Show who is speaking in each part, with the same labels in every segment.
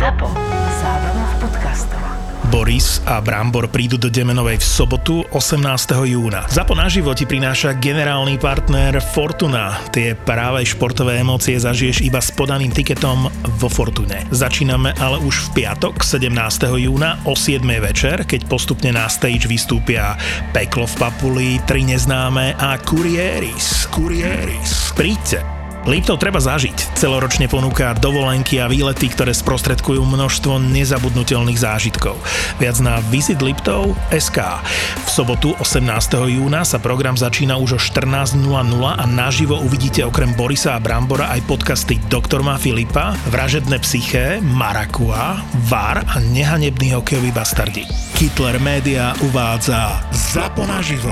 Speaker 1: ZAPO. Zábrná v podcastov.
Speaker 2: Boris a Brambor prídu do Demenovej v sobotu 18. júna. Zapo na životi prináša generálny partner Fortuna. Tie práve športové emócie zažiješ iba s podaným tiketom vo Fortune. Začíname ale už v piatok 17. júna o 7. večer, keď postupne na stage vystúpia Peklo v Papuli, Tri neznáme a Kurieris. Kurieris. Príďte. Liptov treba zažiť. Celoročne ponúka dovolenky a výlety, ktoré sprostredkujú množstvo nezabudnutelných zážitkov. Viac na Visit Liptov SK. V sobotu 18. júna sa program začína už o 14.00 a naživo uvidíte okrem Borisa a Brambora aj podcasty Doktor má Filipa, Vražedné psyché, Marakua, VAR a nehanebný hokejový bastardi. Hitler Media uvádza Zapo naživo.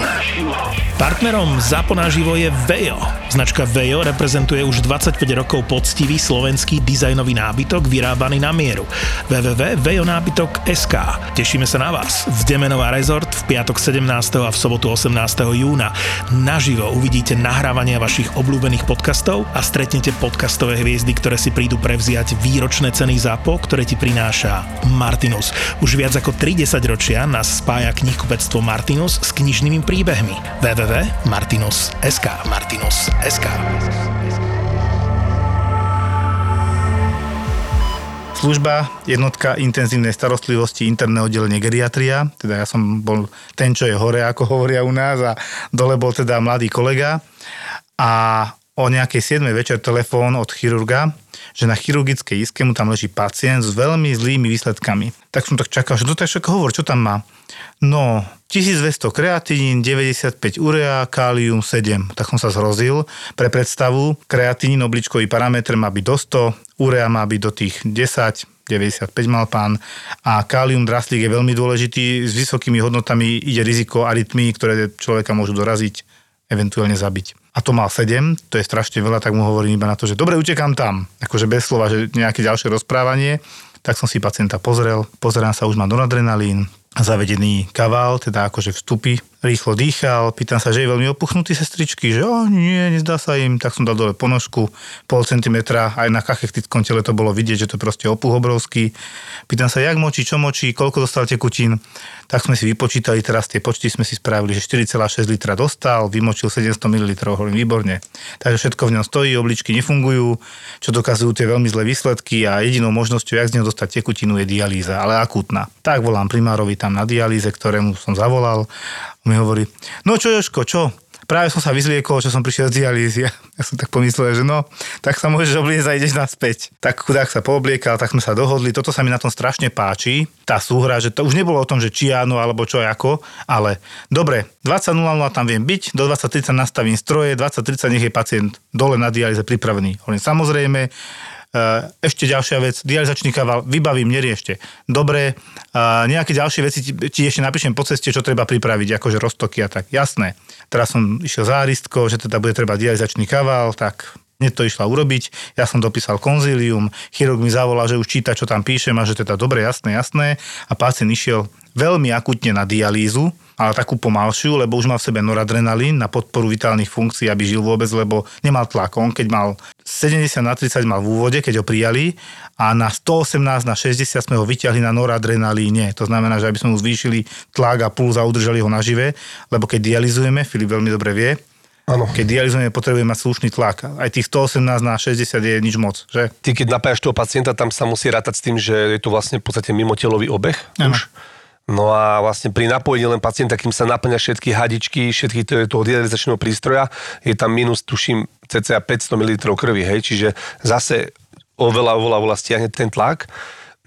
Speaker 2: Partnerom Zapo naživo je Vejo. Značka Vejo reprezentuje už 25 rokov poctivý slovenský dizajnový nábytok vyrábaný na mieru. www.vejonábytok.sk Tešíme sa na vás v Demenová rezort v piatok 17. a v sobotu 18. júna. Naživo uvidíte nahrávania vašich obľúbených podcastov a stretnete podcastové hviezdy, ktoré si prídu prevziať výročné ceny ZAPO, ktoré ti prináša Martinus. Už viac ako 30 ročia nás spája knihkupectvo Martinus s knižnými príbehmi. www.martinus.sk Martinus.sk
Speaker 3: Služba jednotka intenzívnej starostlivosti, interné oddelenie geriatria, teda ja som bol ten, čo je hore, ako hovoria u nás a dole bol teda mladý kolega. A o nejakej 7. večer telefón od chirurga, že na chirurgickej iske mu tam leží pacient s veľmi zlými výsledkami. Tak som tak čakal, že to tak hovor, čo tam má? No, 1200 kreatinín, 95 urea, kálium 7. Tak som sa zhrozil. Pre predstavu, kreatinín obličkový parameter má byť do 100, urea má byť do tých 10, 95 mal pán a kálium draslík je veľmi dôležitý. S vysokými hodnotami ide riziko arytmí, ktoré človeka môžu doraziť, eventuálne zabiť. A to mal 7, to je strašne veľa, tak mu hovorím iba na to, že dobre, utekám tam. Akože bez slova, že nejaké ďalšie rozprávanie. Tak som si pacienta pozrel, pozerám sa, už má donadrenalín, zavedený kaval, teda akože vstupy, rýchlo dýchal, pýtam sa, že je veľmi opuchnutý sestričky, že o, nie, nezdá sa im, tak som dal dole ponožku, pol centimetra, aj na kachektickom tele to bolo vidieť, že to proste opuch obrovský. Pýtam sa, jak močí, čo močí, koľko dostal tekutín, tak sme si vypočítali teraz tie počty, sme si spravili, že 4,6 litra dostal, vymočil 700 ml, hovorím výborne. Takže všetko v ňom stojí, obličky nefungujú, čo dokazujú tie veľmi zlé výsledky a jedinou možnosťou, jak z neho dostať tekutinu, je dialýza, ale akútna. Tak volám primárovi tam na dialýze, ktorému som zavolal. Mi hovorí, no čo Joško, čo? práve som sa vyzliekol, čo som prišiel z dialýzy. Ja som tak pomyslel, že no, tak sa môžeš obliecť a ideš naspäť. Tak chudák sa poobliekal, tak sme sa dohodli. Toto sa mi na tom strašne páči, tá súhra, že to už nebolo o tom, že či áno, alebo čo ako, ale dobre, 20.00 tam viem byť, do 20.30 nastavím stroje, 20.30 nech je pacient dole na dialýze pripravený. Hovorím, samozrejme, ešte ďalšia vec, dializačný kaval, vybavím, neriešte. Dobre, nejaké ďalšie veci ti, ti ešte napíšem po ceste, čo treba pripraviť, akože roztoky a tak. Jasné. Teraz som išiel záristko, že teda bude treba dializačný kaval, tak Hneď to išla urobiť, ja som dopísal konzílium, chirurg mi zavolal, že už číta, čo tam píšem a že teda dobre, jasné, jasné. A pacient išiel veľmi akutne na dialýzu, ale takú pomalšiu, lebo už mal v sebe noradrenalín na podporu vitálnych funkcií, aby žil vôbec, lebo nemal tlak. On keď mal 70 na 30 mal v úvode, keď ho prijali a na 118 na 60 sme ho vyťahli na noradrenalíne. To znamená, že aby sme mu zvýšili tlak a puls a udržali ho nažive, lebo keď dializujeme, Filip veľmi dobre vie,
Speaker 4: Áno.
Speaker 3: Keď dializujeme, potrebujeme mať slušný tlak. Aj tých 118 na 60 je nič moc, že?
Speaker 4: Ty keď napájaš toho pacienta, tam sa musí rátať s tým, že je to vlastne v podstate mimotelový obeh.
Speaker 3: Áno.
Speaker 4: Už. No a vlastne pri napojení len pacienta, kým sa naplňa všetky hadičky, všetky toho, toho dializačného prístroja, je tam minus, tuším, cca 500 ml krvi, hej, čiže zase oveľa, oveľa, oveľa stiahne ten tlak.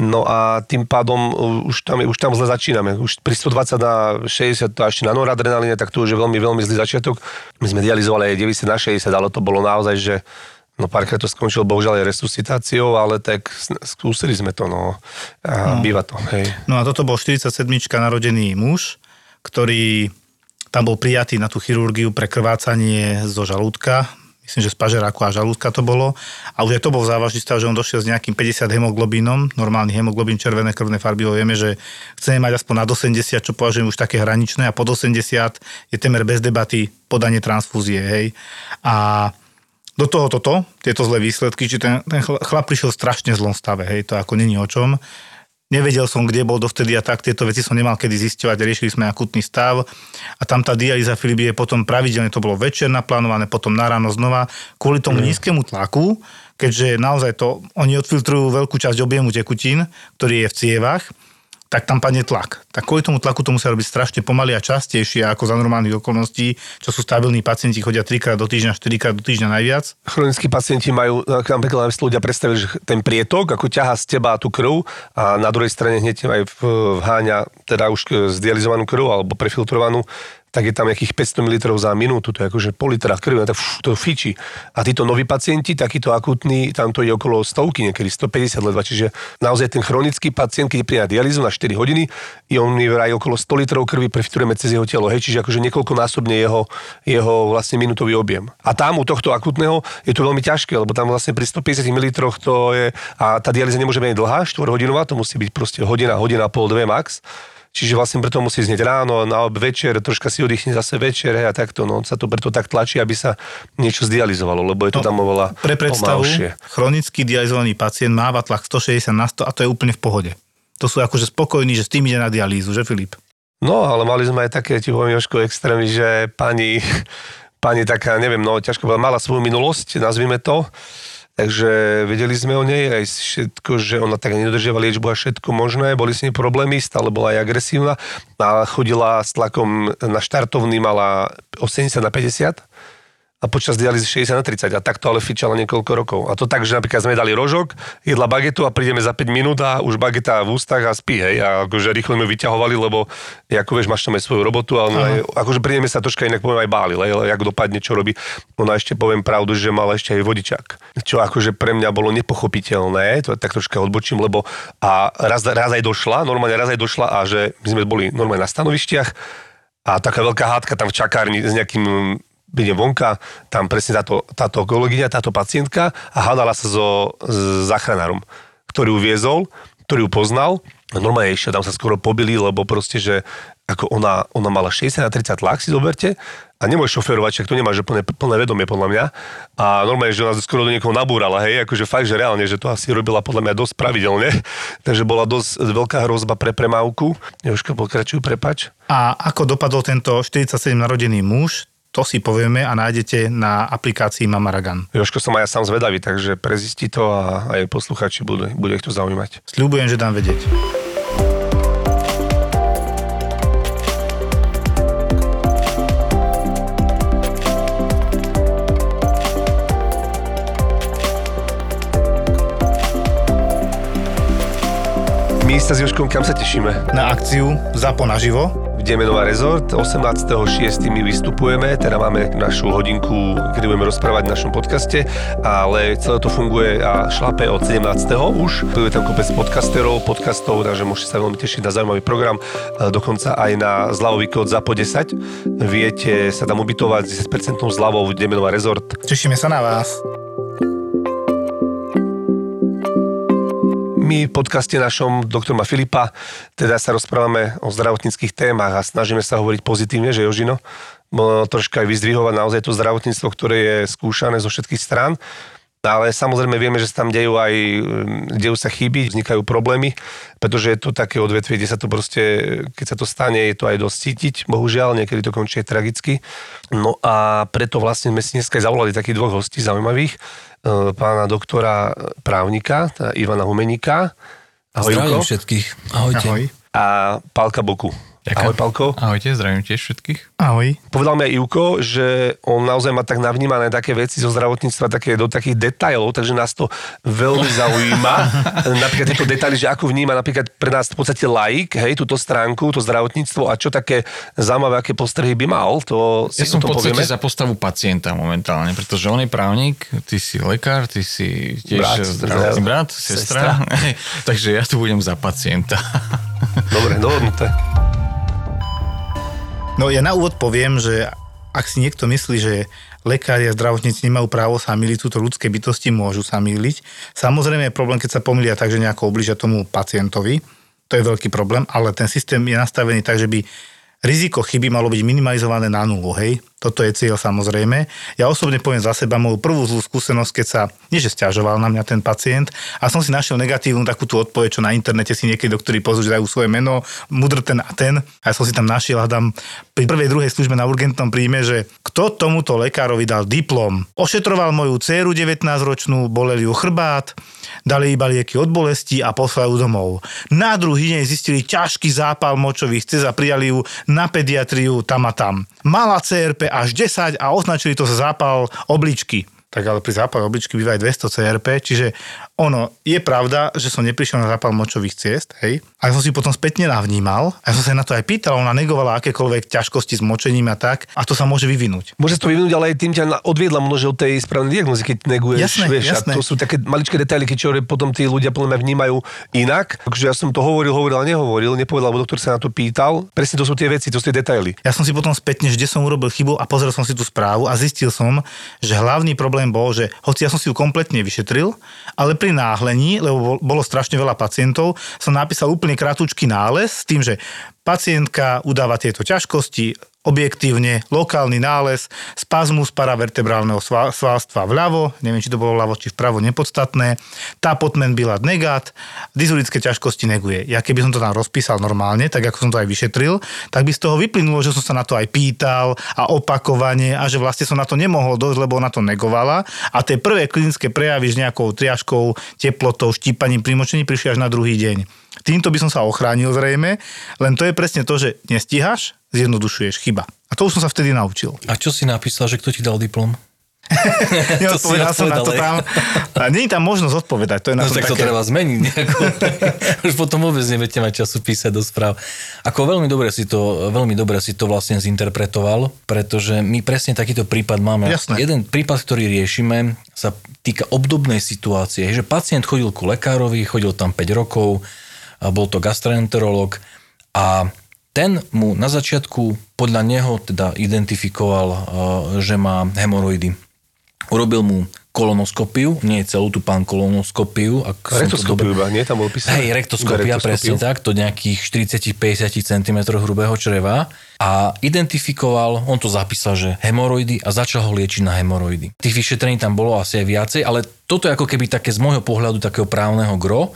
Speaker 4: No a tým pádom už tam, už tam zle začíname. Už pri 120 na 60 to ešte na noradrenaline, tak to už je veľmi, veľmi zlý začiatok. My sme dializovali aj 90 na 60, ale to bolo naozaj, že No párkrát to skončilo bohužiaľ aj resuscitáciou, ale tak skúsili sme to, no. A no. býva to, hej.
Speaker 3: No a toto bol 47 narodený muž, ktorý tam bol prijatý na tú chirurgiu pre krvácanie zo žalúdka myslím, že z pažeráku a žalúdka to bolo. A už aj to bol závažný stav, že on došiel s nejakým 50 hemoglobínom, normálny hemoglobín červené krvné farby, ho vieme, že chceme mať aspoň nad 80, čo považujem už také hraničné a pod 80 je temer bez debaty podanie transfúzie, hej. A Do toho toto, tieto zlé výsledky, či ten, ten chl- chlap prišiel v strašne zlom stave, hej, to ako není o čom. Nevedel som, kde bol dovtedy a tak, tieto veci som nemal kedy zisťovať, riešili sme akutný stav a tam tá dialýza Filip je potom pravidelne, to bolo večer naplánované, potom na ráno znova, kvôli tomu mm. nízkemu tlaku, keďže naozaj to, oni odfiltrujú veľkú časť objemu tekutín, ktorý je v cievach, tak tam padne tlak. Tak kvôli tomu tlaku to musia robiť strašne pomaly a častejšie ako za normálnych okolností, čo sú stabilní pacienti, chodia 3 krát do týždňa, 4 krát do týždňa najviac.
Speaker 4: Chronickí pacienti majú, napríklad si ľudia predstavili, že ten prietok, ako ťaha z teba tú krv a na druhej strane hneď aj vháňa teda už zdializovanú krv alebo prefiltrovanú tak je tam nejakých 500 ml za minútu, to je akože pol litra krvi, tak fú, to fičí. A títo noví pacienti, takýto akutní, tam to je okolo stovky, niekedy 150 ledva, čiže naozaj ten chronický pacient, keď príde na dialýzu na 4 hodiny, je on mi vraj okolo 100 litrov krvi prefiltrujeme cez jeho telo, hej, čiže akože niekoľkonásobne jeho, jeho vlastne minútový objem. A tam u tohto akutného je to veľmi ťažké, lebo tam vlastne pri 150 ml to je, a tá dialýza nemôže byť dlhá, 4 hodinová, to musí byť proste hodina, hodina, pol, dve max Čiže vlastne preto musí znieť ráno, na ob večer, troška si oddychne zase večer hej, a takto. No, sa to preto tak tlačí, aby sa niečo zdializovalo, lebo je to no, tam oveľa
Speaker 3: Pre predstavu, pomalšie. chronický dializovaný pacient máva tlak 160 na 100 a to je úplne v pohode. To sú akože spokojní, že s tým ide na dialýzu, že Filip?
Speaker 4: No, ale mali sme aj také, ti poviem Jožko, extrémy, že pani, pani taká, neviem, no ťažko povedať, mala svoju minulosť, nazvime to, Takže vedeli sme o nej aj všetko, že ona tak nedodržiava liečbu a všetko možné. Boli s nej problémy, stále bola aj agresívna a chodila s tlakom na štartovný, mala 80 na 50 a počas dialýzy 60 na 30 a takto ale fičala niekoľko rokov. A to tak, že napríklad sme dali rožok, jedla bagetu a prídeme za 5 minút a už bageta v ústach a spí, hej. A akože rýchlo sme vyťahovali, lebo ako vieš, máš tam aj svoju robotu a aj, akože prídeme sa troška inak poviem aj báli, hej, ako dopadne, čo robí. Ona ešte poviem pravdu, že mala ešte aj vodičák. Čo akože pre mňa bolo nepochopiteľné, to tak troška odbočím, lebo a raz, raz aj došla, normálne raz aj došla a že my sme boli normálne na stanovištiach a taká veľká hádka tam v čakárni s nejakým príde vonka, tam presne táto, táto kolegyňa, táto pacientka a hádala sa so záchranárom, ktorý ju viezol, ktorý ju poznal. Normálne ešte tam sa skoro pobili, lebo proste, že ako ona, ona mala 60 na 30 tlak, si zoberte, a nemôže šoferovať, však to nemá, že plné, plné vedomie podľa mňa. A normálne, že ona skoro do niekoho nabúrala, hej, akože fakt, že reálne, že to asi robila podľa mňa dosť pravidelne. Takže bola dosť veľká hrozba pre premávku. Jožka, pokračuj, prepač.
Speaker 3: A ako dopadol tento 47 narodený muž, to si povieme a nájdete na aplikácii Mamaragan.
Speaker 4: Joško som aj ja sám zvedavý, takže prezisti to a aj posluchači budú, bude ich to zaujímať.
Speaker 3: Sľubujem, že dám vedieť.
Speaker 4: My sa s Joškom kam sa tešíme?
Speaker 3: Na akciu Zapo naživo
Speaker 4: Demenová rezort. 18.6. my vystupujeme, teda máme našu hodinku, kedy budeme rozprávať v našom podcaste, ale celé to funguje a šlape od 17. už. Je tam kopec podcasterov, podcastov, takže môžete sa veľmi tešiť na zaujímavý program, dokonca aj na zľavový kód za po 10. Viete sa tam ubytovať s 10% zľavou Demenová rezort.
Speaker 3: Tešíme sa na vás.
Speaker 4: My v podcaste našom doktorma Filipa teda sa rozprávame o zdravotníckých témach a snažíme sa hovoriť pozitívne, že Jožino, troška aj vyzdvihovať naozaj to zdravotníctvo, ktoré je skúšané zo všetkých strán. Ale samozrejme vieme, že sa tam dejú aj, dejú sa chyby, vznikajú problémy, pretože je to také odvetvie, kde sa to proste, keď sa to stane, je to aj dosť cítiť, bohužiaľ, niekedy to končí tragicky. No a preto vlastne sme si dneska aj zavolali takých dvoch hostí zaujímavých. E, pána doktora právnika, teda Ivana Humeníka.
Speaker 5: Ahoj, Zdravím všetkých. Ahojte.
Speaker 3: Ahoj.
Speaker 4: A Pálka Boku.
Speaker 5: Ďakujem.
Speaker 4: Ahoj, Palko.
Speaker 5: Ahojte, zdravím tiež všetkých.
Speaker 3: Ahoj.
Speaker 4: Povedal mi aj Ivko, že on naozaj má tak navnímané také veci zo zdravotníctva také do takých detajlov, takže nás to veľmi zaujíma. napríklad tieto detaily, že ako vníma napríklad pre nás v podstate laik, hej, túto stránku, to zdravotníctvo a čo také zaujímavé, aké postrehy by mal, to
Speaker 5: si Ja som v podstate povieme. za postavu pacienta momentálne, pretože on je právnik, ty si lekár, ty si tiež brat, zdravotný brat, sestra. sestra. takže ja tu budem za pacienta.
Speaker 4: Dobre, dohodnuté.
Speaker 3: No ja na úvod poviem, že ak si niekto myslí, že lekári a zdravotníci nemajú právo sa miliť, sú to ľudské bytosti, môžu sa miliť. Samozrejme je problém, keď sa pomilia tak, že nejako obližia tomu pacientovi. To je veľký problém, ale ten systém je nastavený tak, že by riziko chyby malo byť minimalizované na nulu, hej? Toto je cieľ samozrejme. Ja osobne poviem za seba moju prvú zlú skúsenosť, keď sa, nie stiažoval na mňa ten pacient, a som si našiel negatívnu takú tú odpoveď, čo na internete si niekedy doktori pozrú, dajú svoje meno, mudr ten a ten. A ja som si tam našiel a dám pri prvej, druhej službe na urgentnom príjme, že kto tomuto lekárovi dal diplom. Ošetroval moju dceru 19-ročnú, boleli ju chrbát, dali iba lieky od bolesti a poslali domov. Na druhý deň zistili ťažký zápal močových cez a prijali ju na pediatriu tam a tam. Mala CRP až 10 a označili to za zápal obličky. Tak ale pri zápale obličky býva aj 200 CRP, čiže ono, je pravda, že som neprišiel na zápal močových ciest, hej, a som si potom spätne navnímal, a som sa na to aj pýtal, ona negovala akékoľvek ťažkosti s močením a tak, a to sa môže vyvinúť.
Speaker 4: Môže to vyvinúť, ale aj tým ťa odviedla možno od tej správnej diagnozy, keď neguješ.
Speaker 3: Jasné,
Speaker 4: vieš,
Speaker 3: jasné.
Speaker 4: A to sú také maličké detaily, čo potom tí ľudia podľa mňa vnímajú inak. Takže ja som to hovoril, hovoril a nehovoril, nepovedal, lebo doktor sa na to pýtal. Presne to sú tie veci, to sú tie detaily.
Speaker 3: Ja som si potom spätne, že kde som urobil chybu a pozrel som si tú správu a zistil som, že hlavný problém bol, že hoci ja som si ju kompletne vyšetril, ale pri náhlení, lebo bolo strašne veľa pacientov, som napísal úplne krátky nález s tým, že pacientka udáva tieto ťažkosti, objektívne, lokálny nález, spazmus paravertebrálneho svalstva vľavo, neviem, či to bolo vľavo, či vpravo, nepodstatné, tápotmen bilat negát, dysurické ťažkosti neguje. Ja keby som to tam rozpísal normálne, tak ako som to aj vyšetril, tak by z toho vyplynulo, že som sa na to aj pýtal a opakovane a že vlastne som na to nemohol dosť, lebo ona to negovala a tie prvé klinické prejavy s nejakou triažkou, teplotou, štípaním, primočení prišli až na druhý deň. Týmto by som sa ochránil zrejme, len to je presne to, že nestíhaš, zjednodušuješ chyba. A to už som sa vtedy naučil.
Speaker 6: A čo si napísal, že kto ti dal diplom?
Speaker 3: Neodpovedal som na to tam. A nie je tam možnosť odpovedať. To je na
Speaker 6: No tak to
Speaker 3: také...
Speaker 6: treba zmeniť nejako. Už potom vôbec nebudete mať času písať do správ. Ako veľmi dobre si to, veľmi dobre si to vlastne zinterpretoval, pretože my presne takýto prípad máme.
Speaker 3: Jasné.
Speaker 6: Jeden prípad, ktorý riešime, sa týka obdobnej situácie, že pacient chodil ku lekárovi, chodil tam 5 rokov, bol to gastroenterolog a ten mu na začiatku podľa neho teda identifikoval, a, že má hemoroidy. Urobil mu kolonoskopiu, nie celú tú pán kolonoskopiu. Ak
Speaker 4: Rektoskopiu iba, nie? Tam bol písané.
Speaker 6: Hej, rektoskopia, presne tak, to nejakých 40-50 cm hrubého čreva a identifikoval, on to zapísal, že hemoroidy a začal ho liečiť na hemoroidy. Tých vyšetrení tam bolo asi aj viacej, ale toto je ako keby také z môjho pohľadu takého právneho gro.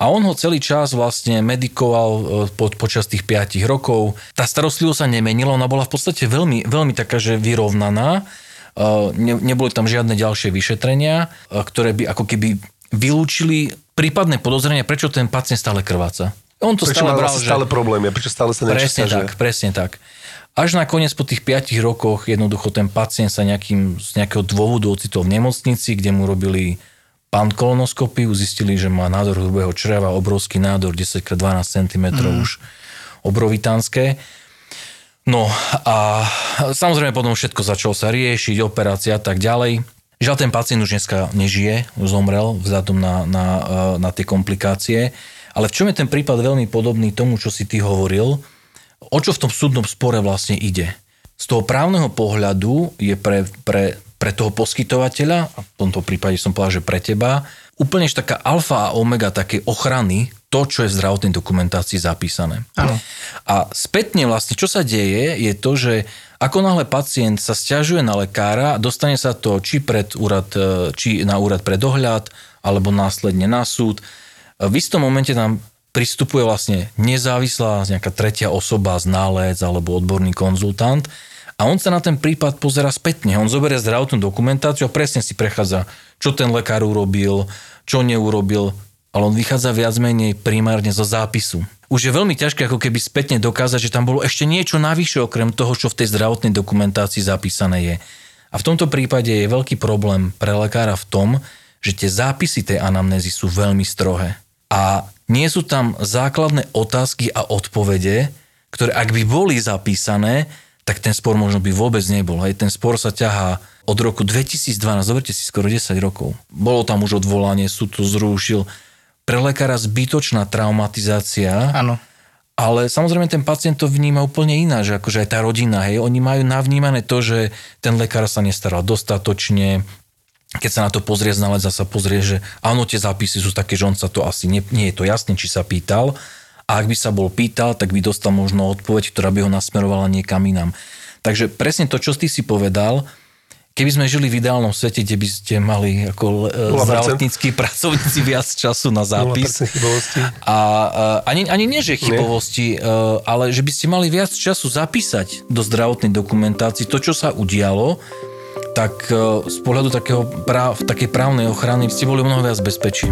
Speaker 6: A on ho celý čas vlastne medikoval e, po, počas tých 5 rokov. Tá starostlivosť sa nemenila, ona bola v podstate veľmi, veľmi taká, že vyrovnaná. E, Ne, neboli tam žiadne ďalšie vyšetrenia, e, ktoré by ako keby vylúčili prípadné podozrenia, prečo ten pacient stále krváca. On to
Speaker 4: Prečo
Speaker 6: stále bral,
Speaker 4: vlastne
Speaker 6: že...
Speaker 4: stále problémy prečo stále sa
Speaker 6: Presne
Speaker 4: nečíta,
Speaker 6: tak,
Speaker 4: že...
Speaker 6: presne tak. Až nakoniec po tých 5 rokoch jednoducho ten pacient sa nejakým, z nejakého dôvodu ocitol v nemocnici, kde mu robili pankolonoskopiu, zistili, že má nádor hrubého čreva, obrovský nádor, 10x12 cm mm. už obrovitánske. No a samozrejme potom všetko začalo sa riešiť, operácia a tak ďalej. Žiaľ, ten pacient už dneska nežije, zomrel vzhľadom na, na, na tie komplikácie. Ale v čom je ten prípad veľmi podobný tomu, čo si ty hovoril? O čo v tom súdnom spore vlastne ide? Z toho právneho pohľadu je pre, pre, pre toho poskytovateľa, a v tomto prípade som povedal, že pre teba, úplne taká alfa a omega také ochrany to, čo je v zdravotnej dokumentácii zapísané.
Speaker 3: Áno.
Speaker 6: A spätne vlastne, čo sa deje, je to, že ako náhle pacient sa stiažuje na lekára, dostane sa to či, pred úrad, e, či na úrad pre dohľad, alebo následne na súd. V istom momente tam pristupuje vlastne nezávislá nejaká tretia osoba, ználec alebo odborný konzultant a on sa na ten prípad pozera spätne. On zoberie zdravotnú dokumentáciu a presne si prechádza, čo ten lekár urobil, čo neurobil, ale on vychádza viac menej primárne zo zápisu. Už je veľmi ťažké ako keby spätne dokázať, že tam bolo ešte niečo navyše okrem toho, čo v tej zdravotnej dokumentácii zapísané je. A v tomto prípade je veľký problém pre lekára v tom, že tie zápisy tej anamnézy sú veľmi strohé. A nie sú tam základné otázky a odpovede, ktoré ak by boli zapísané, tak ten spor možno by vôbec nebol. Hej, ten spor sa ťahá od roku 2012, zoberte si skoro 10 rokov. Bolo tam už odvolanie, súd to zrušil. Pre lekára zbytočná traumatizácia.
Speaker 3: Áno.
Speaker 6: Ale samozrejme ten pacient to vníma úplne iná, že akože aj tá rodina, hej, oni majú navnímané to, že ten lekár sa nestaral dostatočne, keď sa na to pozrie znalec a sa pozrie, že áno, tie zápisy sú také, že on sa to asi nie, nie je to jasné, či sa pýtal. A ak by sa bol pýtal, tak by dostal možno odpoveď, ktorá by ho nasmerovala niekam inám. Takže presne to, čo ty si povedal, keby sme žili v ideálnom svete, kde by ste mali ako e,
Speaker 4: 0%.
Speaker 6: zdravotníckí pracovníci viac času na zápis.
Speaker 4: 0% chybovosti.
Speaker 6: A uh, ani, ani nie, že chybovosti, uh, ale že by ste mali viac času zapísať do zdravotnej dokumentácii to, čo sa udialo, tak uh, z pohľadu takého práv, takej právnej ochrany ste boli mnoho viac bezpečí.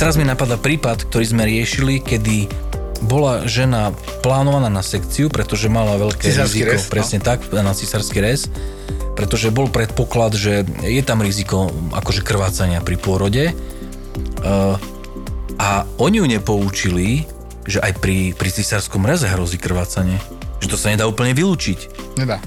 Speaker 6: Teraz mi napadá prípad, ktorý sme riešili, kedy bola žena plánovaná na sekciu, pretože mala veľké
Speaker 3: Cisársky
Speaker 6: riziko.
Speaker 3: rez, no.
Speaker 6: presne tak, na cisársky rez pretože bol predpoklad, že je tam riziko akože krvácania pri pôrode. Uh, a oni ju nepoučili, že aj pri, pri cisárskom reze hrozí krvácanie. Že to sa nedá úplne vylúčiť.
Speaker 3: Nedá.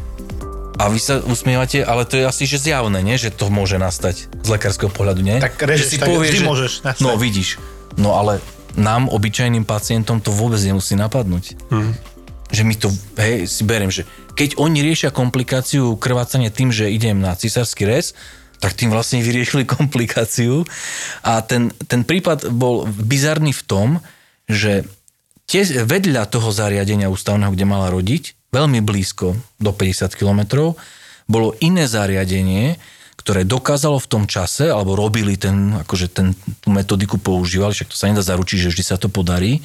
Speaker 6: A vy sa usmievate, ale to je asi že zjavné, nie? že to môže nastať z lekárskeho pohľadu, nie?
Speaker 3: Tak režeš, tak vždy môžeš nastať.
Speaker 6: No vidíš, no ale nám, obyčajným pacientom, to vôbec nemusí napadnúť.
Speaker 3: Mhm.
Speaker 6: Že my to, hej, si beriem, že keď oni riešia komplikáciu krvácania tým, že idem na cisársky rez, tak tým vlastne vyriešili komplikáciu. A ten, ten prípad bol bizarný v tom, že tie, vedľa toho zariadenia ústavného, kde mala rodiť, veľmi blízko, do 50 kilometrov, bolo iné zariadenie, ktoré dokázalo v tom čase, alebo robili ten, akože ten, tú metodiku používali, však to sa nedá zaručiť, že vždy sa to podarí,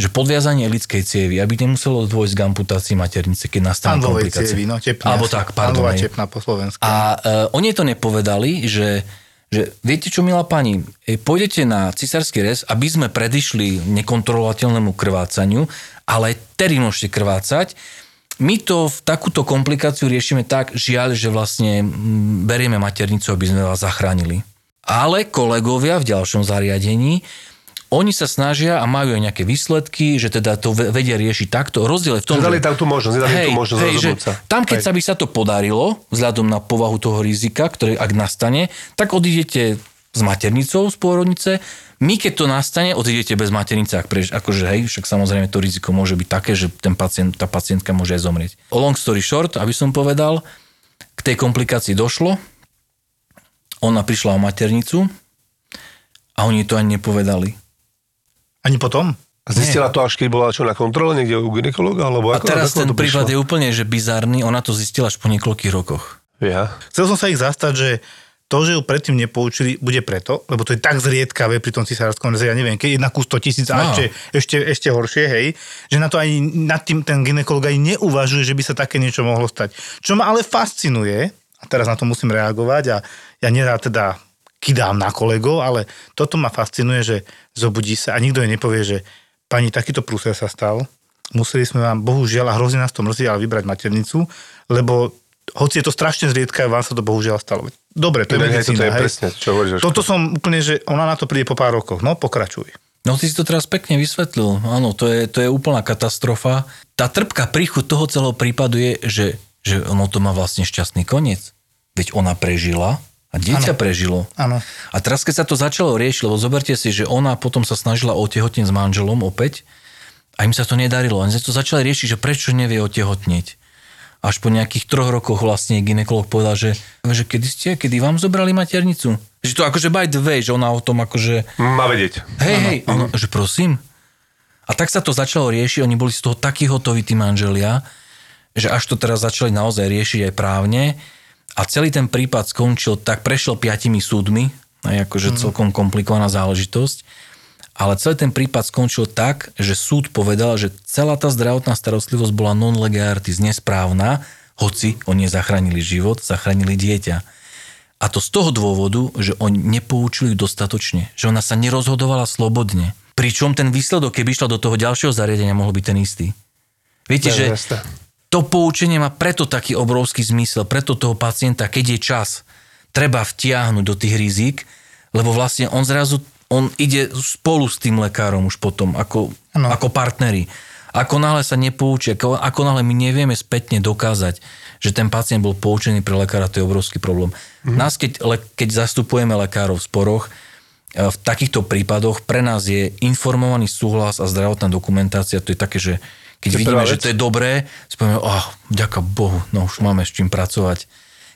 Speaker 6: že podviazanie lidskej cievy, aby nemuselo dôjsť k amputácii maternice, keď nastane
Speaker 3: Andlovej
Speaker 6: komplikácia.
Speaker 3: cievy, no tepná.
Speaker 6: Alebo tak, pardon.
Speaker 3: Tepná po slovensku.
Speaker 6: A uh, oni to nepovedali, že, že viete čo, milá pani, e, pôjdete na cisársky rez, aby sme predišli nekontrolovateľnému krvácaniu, ale tedy môžete krvácať. My to v takúto komplikáciu riešime tak, žiaľ, že vlastne berieme maternicu, aby sme vás zachránili. Ale kolegovia v ďalšom zariadení, oni sa snažia a majú aj nejaké výsledky, že teda to ve- vedia riešiť takto. Rozdiel je v tom,
Speaker 4: Dali
Speaker 6: že-
Speaker 4: tam tú možnosť, nedali tú možnosť
Speaker 6: hej, že tam, keď
Speaker 4: Hej.
Speaker 6: sa by sa to podarilo, vzhľadom na povahu toho rizika, ktoré ak nastane, tak odídete s maternicou z pôrodnice. My, keď to nastane, odídete bez maternice, ak prež, akože hej, však samozrejme to riziko môže byť také, že ten pacient, tá pacientka môže aj zomrieť. Long story short, aby som povedal, k tej komplikácii došlo, ona prišla o maternicu a oni to ani nepovedali.
Speaker 3: Ani potom?
Speaker 4: A zistila to až keď bola čo na kontrole niekde u ginekologa? Alebo
Speaker 6: A
Speaker 4: ako,
Speaker 6: teraz
Speaker 4: ako
Speaker 6: ten
Speaker 4: to
Speaker 6: prípad je úplne že bizarný, ona to zistila až po niekoľkých rokoch.
Speaker 4: Ja.
Speaker 3: Chcel som sa ich zastať, že to, že ju predtým nepoučili, bude preto, lebo to je tak zriedkavé pri tom cisárskom reze, ja neviem, keď jedna ku 100 tisíc a
Speaker 6: No.
Speaker 3: ešte, ešte, ešte horšie, hej, že na to ani nad tým ten ginekolog aj neuvažuje, že by sa také niečo mohlo stať. Čo ma ale fascinuje, a teraz na to musím reagovať a ja nerád teda kydám na kolegov, ale toto ma fascinuje, že zobudí sa a nikto jej nepovie, že pani, takýto prúser sa stal, museli sme vám, bohužiaľ, a hrozne nás to mrzí, ale vybrať maternicu, lebo hoci je to strašne zriedka, vám sa to bohužiaľ stalo. Dobre, to je medicína,
Speaker 4: toto je
Speaker 3: hej.
Speaker 4: presne, čo hovoríš.
Speaker 3: Toto som úplne, že ona na to príde po pár rokoch. No, pokračuj.
Speaker 6: No ty si to teraz pekne vysvetlil. Áno, to je, to je úplná katastrofa. Tá trpká príchuť toho celého prípadu je, že, že ono to má vlastne šťastný koniec. Veď ona prežila a dieťa
Speaker 3: Áno.
Speaker 6: prežilo.
Speaker 3: Áno.
Speaker 6: A teraz, keď sa to začalo riešiť, lebo zoberte si, že ona potom sa snažila otehotnieť s manželom opäť a im sa to nedarilo. Oni sa to začali riešiť, že prečo nevie otehotnieť. Až po nejakých troch rokoch vlastne ginekolog povedal, že, že kedy ste, kedy vám zobrali maternicu? Že to akože by the way, že ona o tom akože
Speaker 4: Má vedieť.
Speaker 6: Hej, hej, ono, že prosím. A tak sa to začalo riešiť, oni boli z toho takí hotoví tí manželia, že až to teraz začali naozaj riešiť aj právne a celý ten prípad skončil, tak prešiel piatimi súdmi, aj akože celkom komplikovaná záležitosť, ale celý ten prípad skončil tak, že súd povedal, že celá tá zdravotná starostlivosť bola non lege artis, nesprávna, hoci oni zachránili život, zachránili dieťa. A to z toho dôvodu, že oni nepoučili dostatočne, že ona sa nerozhodovala slobodne. Pričom ten výsledok, keby išla do toho ďalšieho zariadenia, mohol byť ten istý. Viete, že
Speaker 4: jasné.
Speaker 6: to poučenie má preto taký obrovský zmysel, preto toho pacienta, keď je čas, treba vtiahnuť do tých rizik, lebo vlastne on zrazu, on ide spolu s tým lekárom už potom, ako,
Speaker 3: Áno.
Speaker 6: ako partneri. Ako náhle sa nepoučia, ako, ako náhle my nevieme spätne dokázať, že ten pacient bol poučený pre lekára, to je obrovský problém. Mm. Nás, keď, le, keď zastupujeme lekárov v sporoch, e, v takýchto prípadoch pre nás je informovaný súhlas a zdravotná dokumentácia, to je také, že keď
Speaker 4: To
Speaker 6: vidíme, že to je dobré, povieme, oh, ďaká Bohu, no už máme s čím pracovať.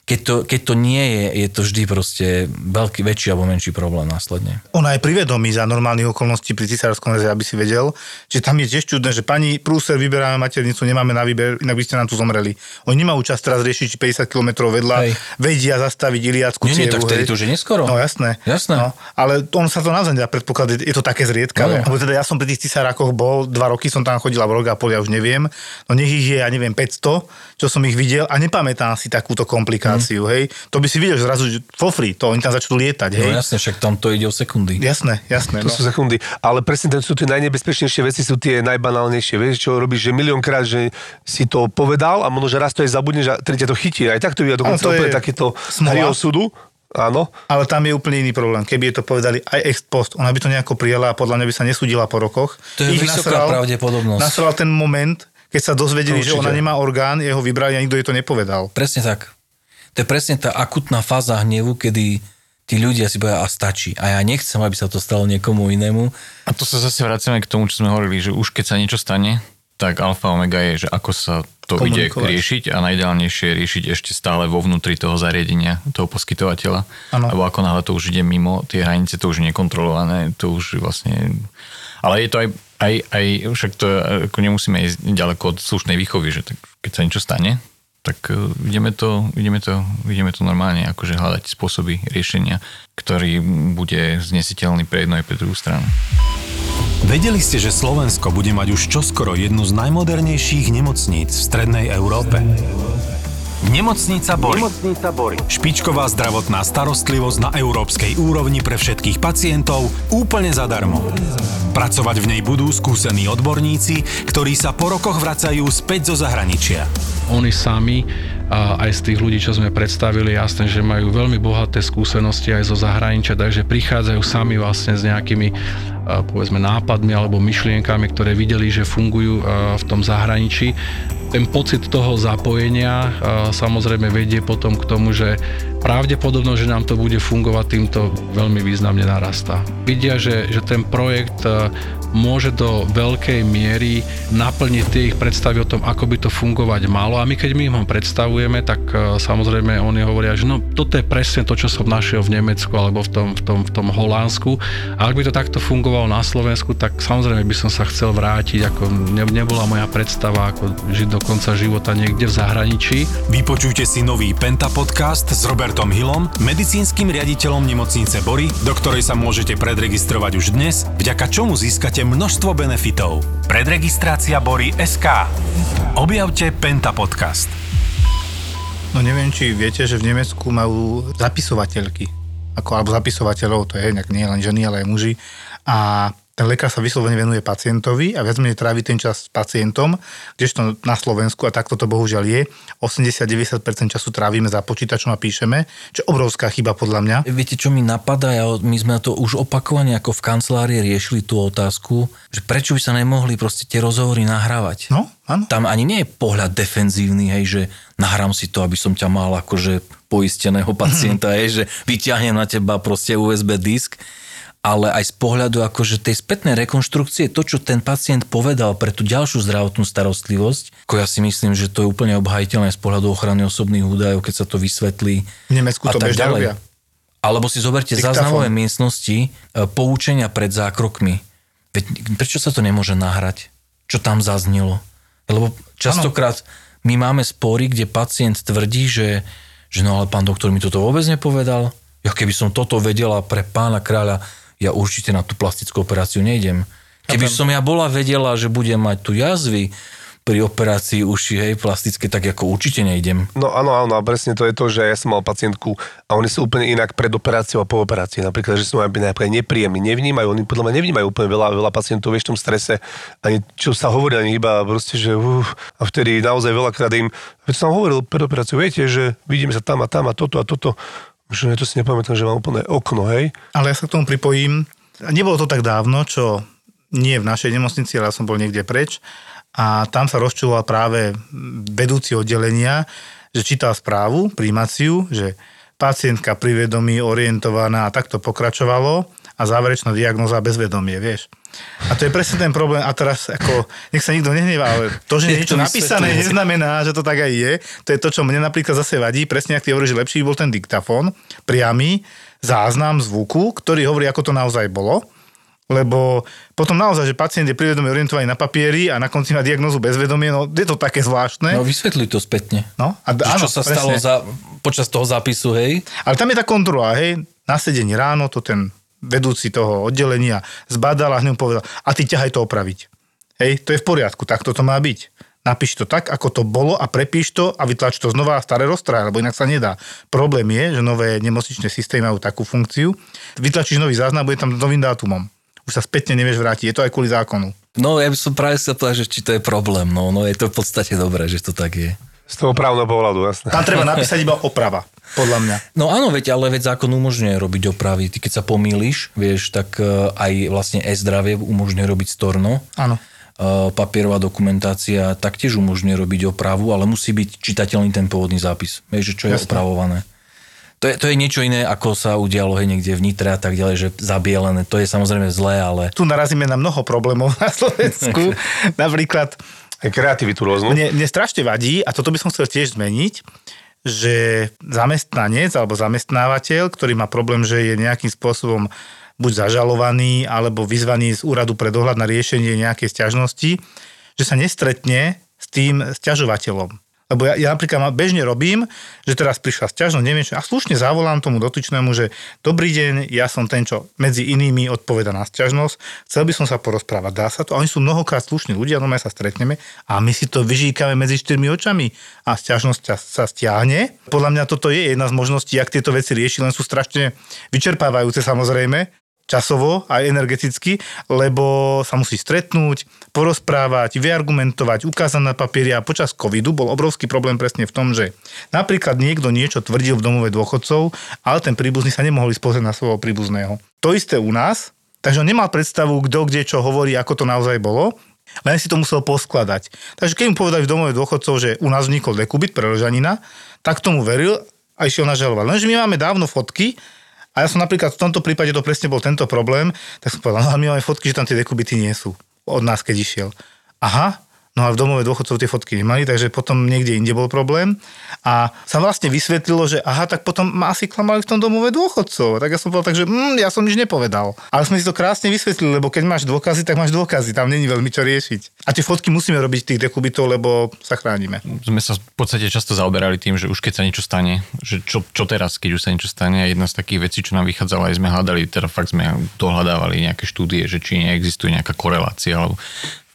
Speaker 6: Keď to, keď to nie je, je to vždy proste veľký, väčší alebo menší problém následne.
Speaker 3: Ona je privedomí za normálnych okolností pri cisárskom reze, aby si vedel, že tam je tiež čudné, že pani prúser, vyberáme maternicu, nemáme na výber, inak by ste nám tu zomreli. Oni nemajú čas teraz riešiť, či 50 km vedľa
Speaker 6: Hej.
Speaker 3: vedia zastaviť Iliacku
Speaker 6: Nie, nie, tak vtedy to už je neskoro.
Speaker 3: No jasné.
Speaker 6: Jasné.
Speaker 3: No, ale on sa to naozaj nedá predpokladať, je to také zriedkavé.
Speaker 6: No.
Speaker 3: Teda ja som pri tých cisárakoch bol, dva roky som tam chodila v rok a pol, ja už neviem. No nech ich je, ja neviem, 500, čo som ich videl a nepamätám si takúto komplikáciu, hej. To by si videl, že zrazu for free, to oni tam začnú lietať,
Speaker 6: No
Speaker 3: hej.
Speaker 6: jasne, však tam to ide o sekundy.
Speaker 3: Jasné, jasné.
Speaker 4: To
Speaker 3: No.
Speaker 4: sú sekundy. Ale presne to sú tie najnebezpečnejšie veci, sú tie najbanálnejšie. Vieš, čo robíš, že miliónkrát, že si to povedal a možno, že raz to aj zabudneš a tretia to chytí. Aj tak to je dokonca
Speaker 3: to
Speaker 4: úplne
Speaker 3: je
Speaker 4: takéto hry osudu. Áno.
Speaker 3: Ale tam je úplne iný problém. Keby je to povedali aj ex post, ona by to nejako prijala a podľa mňa by sa nesúdila po rokoch.
Speaker 6: To je
Speaker 3: Ich
Speaker 6: vysoká pravdepodobnosť.
Speaker 3: Nasral ten moment, keď sa dozvedeli, že ona nemá orgán, jeho vybrali a nikto jej to nepovedal.
Speaker 6: Presne tak. To je presne tá akutná fáza hnevu, kedy tí ľudia si povedia, a stačí. A ja nechcem, aby sa to stalo niekomu inému.
Speaker 5: A to sa zase vracame k tomu, čo sme hovorili, že už keď sa niečo stane, tak alfa omega je, že ako sa to ide riešiť a najideálnejšie je riešiť ešte stále vo vnútri toho zariadenia, toho poskytovateľa.
Speaker 3: Áno.
Speaker 5: Lebo ako náhle to už ide mimo tie hranice, to už je nekontrolované, to už vlastne... Ale je to aj, aj, aj však to ako nemusíme ísť ďaleko od slušnej výchovy, že tak, keď sa niečo stane, tak e, ideme to, ideme to, ideme to normálne akože hľadať spôsoby riešenia, ktorý bude znesiteľný pre jednu aj pre druhú stranu.
Speaker 7: Vedeli ste, že Slovensko bude mať už čoskoro jednu z najmodernejších nemocníc v strednej Európe? Nemocnica Bory. Nemocnica Bory. Špičková zdravotná starostlivosť na európskej úrovni pre všetkých pacientov úplne zadarmo. Pracovať v nej budú skúsení odborníci, ktorí sa po rokoch vracajú späť zo zahraničia.
Speaker 8: Oni sami, a aj z tých ľudí, čo sme predstavili, jasné, že majú veľmi bohaté skúsenosti aj zo zahraničia, takže prichádzajú sami vlastne s nejakými povedzme nápadmi alebo myšlienkami, ktoré videli, že fungujú v tom zahraničí. Ten pocit toho zapojenia samozrejme vedie potom k tomu, že pravdepodobnosť, že nám to bude fungovať, týmto veľmi významne narastá. Vidia, že, že ten projekt a, môže do veľkej miery naplniť tie ich predstavy o tom, ako by to fungovať malo. A my keď my ho predstavujeme, tak e, samozrejme oni hovoria, že no toto je presne to, čo som našiel v Nemecku alebo v tom, v tom, v tom Holandsku. A ak by to takto fungovalo na Slovensku, tak samozrejme by som sa chcel vrátiť, ako ne, nebola moja predstava ako žiť do konca života niekde v zahraničí.
Speaker 7: Vypočujte si nový Penta podcast s Robertom Hillom, medicínskym riaditeľom nemocnice Bory, do ktorej sa môžete predregistrovať už dnes, vďaka čomu získate množstvo benefitov. Predregistrácia Bory SK. Objavte Penta podcast.
Speaker 3: No neviem, či viete, že v Nemecku majú zapisovateľky. Ako, alebo zapisovateľov, to je nejak nie len ženy, ale aj muži. A ten lekár sa vyslovene venuje pacientovi a viac menej trávi ten čas s pacientom, kdežto na Slovensku, a takto to bohužiaľ je, 80-90% času trávime za počítačom a píšeme, čo je obrovská chyba podľa mňa.
Speaker 6: Viete, čo mi napadá? Ja, my sme to už opakovane ako v kancelárii riešili tú otázku, že prečo by sa nemohli proste tie rozhovory nahrávať.
Speaker 3: No, áno.
Speaker 6: Tam ani nie je pohľad defenzívny, hej, že nahrám si to, aby som ťa mal akože poisteného pacienta, hej, že vyťahnem na teba proste USB disk, ale aj z pohľadu akože tej spätnej rekonštrukcie, to, čo ten pacient povedal pre tú ďalšiu zdravotnú starostlivosť, ako ja si myslím, že to je úplne obhajiteľné z pohľadu ochrany osobných údajov, keď sa to vysvetlí.
Speaker 3: V Nemecku
Speaker 6: a
Speaker 3: to bežne
Speaker 6: ďalej.
Speaker 3: robia.
Speaker 6: Alebo si zoberte
Speaker 3: Diktafón.
Speaker 6: záznamové miestnosti, e, poučenia pred zákrokmi. Veď prečo sa to nemôže nahrať? Čo tam zaznelo? Lebo častokrát my máme spory, kde pacient tvrdí, že, že no ale pán doktor mi toto vôbec nepovedal. Ja keby som toto vedela pre pána kráľa, ja určite na tú plastickú operáciu nejdem. Keby som ja bola vedela, že budem mať tu jazvy pri operácii uši, hej, plastické, tak ako určite nejdem.
Speaker 4: No áno, áno, a presne to je to, že ja som mal pacientku a oni sú úplne inak pred operáciou a po operácii. Napríklad, že sú aj napríklad nepríjemní, nevnímajú, oni podľa mňa nevnímajú úplne veľa, veľa pacientov vieš, v tom strese, ani čo sa hovorí, ani iba proste, že uf, a vtedy naozaj veľakrát im, veď som hovoril pred operáciou, viete, že vidíme sa tam a tam a toto a toto, že to si nepamätám, že mám úplne okno, hej.
Speaker 3: Ale ja sa k tomu pripojím. Nebolo to tak dávno, čo nie v našej nemocnici, ale ja som bol niekde preč. A tam sa rozčuloval práve vedúci oddelenia, že čítal správu, príjmaciu, že pacientka pri vedomí orientovaná a takto pokračovalo. A záverečná diagnoza bezvedomie, vieš. A to je presne ten problém. A teraz, ako, nech sa nikto nehnevá, ale to, že je niečo napísané, neznamená, že to tak aj je. To je to, čo mne napríklad zase vadí. Presne, ak ty hovoríš, že lepší bol ten diktafón, priamy záznam zvuku, ktorý hovorí, ako to naozaj bolo. Lebo potom naozaj, že pacient je privedomie orientovaný na papieri a na konci má diagnozu bezvedomie, no je to také zvláštne.
Speaker 6: No vysvetli to spätne.
Speaker 3: No, a,
Speaker 6: Že
Speaker 3: áno,
Speaker 6: čo sa
Speaker 3: presne.
Speaker 6: stalo za, počas toho zápisu, hej?
Speaker 3: Ale tam je tá kontrola, hej, na sedení ráno to ten vedúci toho oddelenia zbadal a hneď mu povedal, a ty ťahaj to opraviť. Hej, to je v poriadku, tak to má byť. Napíš to tak, ako to bolo a prepíš to a vytlač to znova a staré roztraj, lebo inak sa nedá. Problém je, že nové nemocničné systémy majú takú funkciu. Vytlačíš nový záznam, bude tam s novým dátumom. Už sa spätne nevieš vrátiť, je to aj kvôli zákonu.
Speaker 6: No ja by som práve sa povedal, že či to je problém. No, no je to v podstate dobré, že to tak je.
Speaker 4: Z toho právneho pohľadu, jasné.
Speaker 3: Tam treba napísať iba oprava, podľa mňa.
Speaker 6: No áno, veď, ale veď zákon umožňuje robiť opravy. Ty keď sa pomýliš, vieš, tak eh, aj vlastne e-zdravie umožňuje robiť storno.
Speaker 3: Áno.
Speaker 6: Eh, papierová dokumentácia taktiež umožňuje robiť opravu, ale musí byť čitateľný ten pôvodný zápis. Vieš, že čo je
Speaker 3: Jasné.
Speaker 6: opravované. To je, to je niečo iné, ako sa udialo hej, niekde v Nitre a tak ďalej, že zabielené. To je samozrejme zlé, ale
Speaker 3: Tu narazíme na mnoho problémov na Slovensku. Napríklad
Speaker 4: kreativitu rôznu.
Speaker 3: Mne, mne strašne vadí, a toto by som chcel tiež zmeniť, že zamestnanec alebo zamestnávateľ, ktorý má problém, že je nejakým spôsobom buď zažalovaný alebo vyzvaný z úradu pre dohľad na riešenie nejakej sťažnosti, že sa nestretne s tým sťažovateľom. Lebo ja, ja napríklad bežne robím, že teraz prišla sťažnosť, neviem čo, a slušne zavolám tomu dotyčnému, že dobrý deň, ja som ten, čo medzi inými odpoveda na sťažnosť, chcel by som sa porozprávať, dá sa to? A oni sú mnohokrát slušní ľudia, no my sa stretneme a my si to vyžíkame medzi štyrmi očami a sťažnosť sa- stiahne. Podľa mňa toto je jedna z možností, ak tieto veci rieši, len sú strašne vyčerpávajúce samozrejme, časovo aj energeticky, lebo sa musí stretnúť, porozprávať, vyargumentovať, ukázať na papieri a počas covidu bol obrovský problém presne v tom, že napríklad niekto niečo tvrdil v domove dôchodcov, ale ten príbuzný sa nemohol ísť pozrieť na svojho príbuzného. To isté u nás, takže on nemal predstavu, kto kde čo hovorí, ako to naozaj bolo, len si to musel poskladať. Takže keď mu povedali v domove dôchodcov, že u nás vznikol dekubit pre ležanina, tak tomu veril a išiel nažalovať. Lenže my máme dávno fotky, a ja som napríklad v tomto prípade to presne bol tento problém, tak som povedal, no my máme fotky, že tam tie dekubity nie sú od nás, keď išiel. Aha, no a v domove dôchodcov tie fotky nemali, takže potom niekde inde bol problém. A sa vlastne vysvetlilo, že aha, tak potom ma asi klamali v tom domove dôchodcov. Tak ja som povedal, takže mm, ja som nič nepovedal. Ale sme si to krásne vysvetlili, lebo keď máš dôkazy, tak máš dôkazy, tam není veľmi čo riešiť. A tie fotky musíme robiť tých dekubitov, lebo sa chránime.
Speaker 5: sme sa v podstate často zaoberali tým, že už keď sa niečo stane, že čo, čo teraz, keď už sa niečo stane a jedna z takých vecí, čo nám vychádzala, aj sme hľadali, teda fakt sme dohľadávali nejaké štúdie, že či neexistuje nejaká korelácia, alebo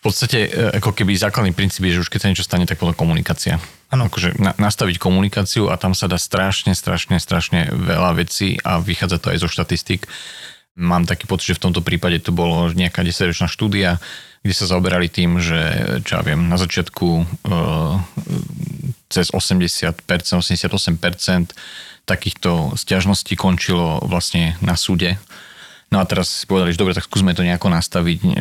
Speaker 5: podstate e, ako keby základný princíp je, že už keď sa niečo stane, tak potom komunikácia.
Speaker 3: Áno.
Speaker 5: Akože na, nastaviť komunikáciu a tam sa dá strašne, strašne, strašne veľa vecí a vychádza to aj zo štatistík. Mám taký pocit, že v tomto prípade to bolo nejaká 10-ročná štúdia, kde sa zaoberali tým, že čo ja viem, na začiatku e, cez 80%, 88% takýchto stiažností končilo vlastne na súde. No a teraz si povedali, že dobre, tak skúsme to nejako nastaviť, e,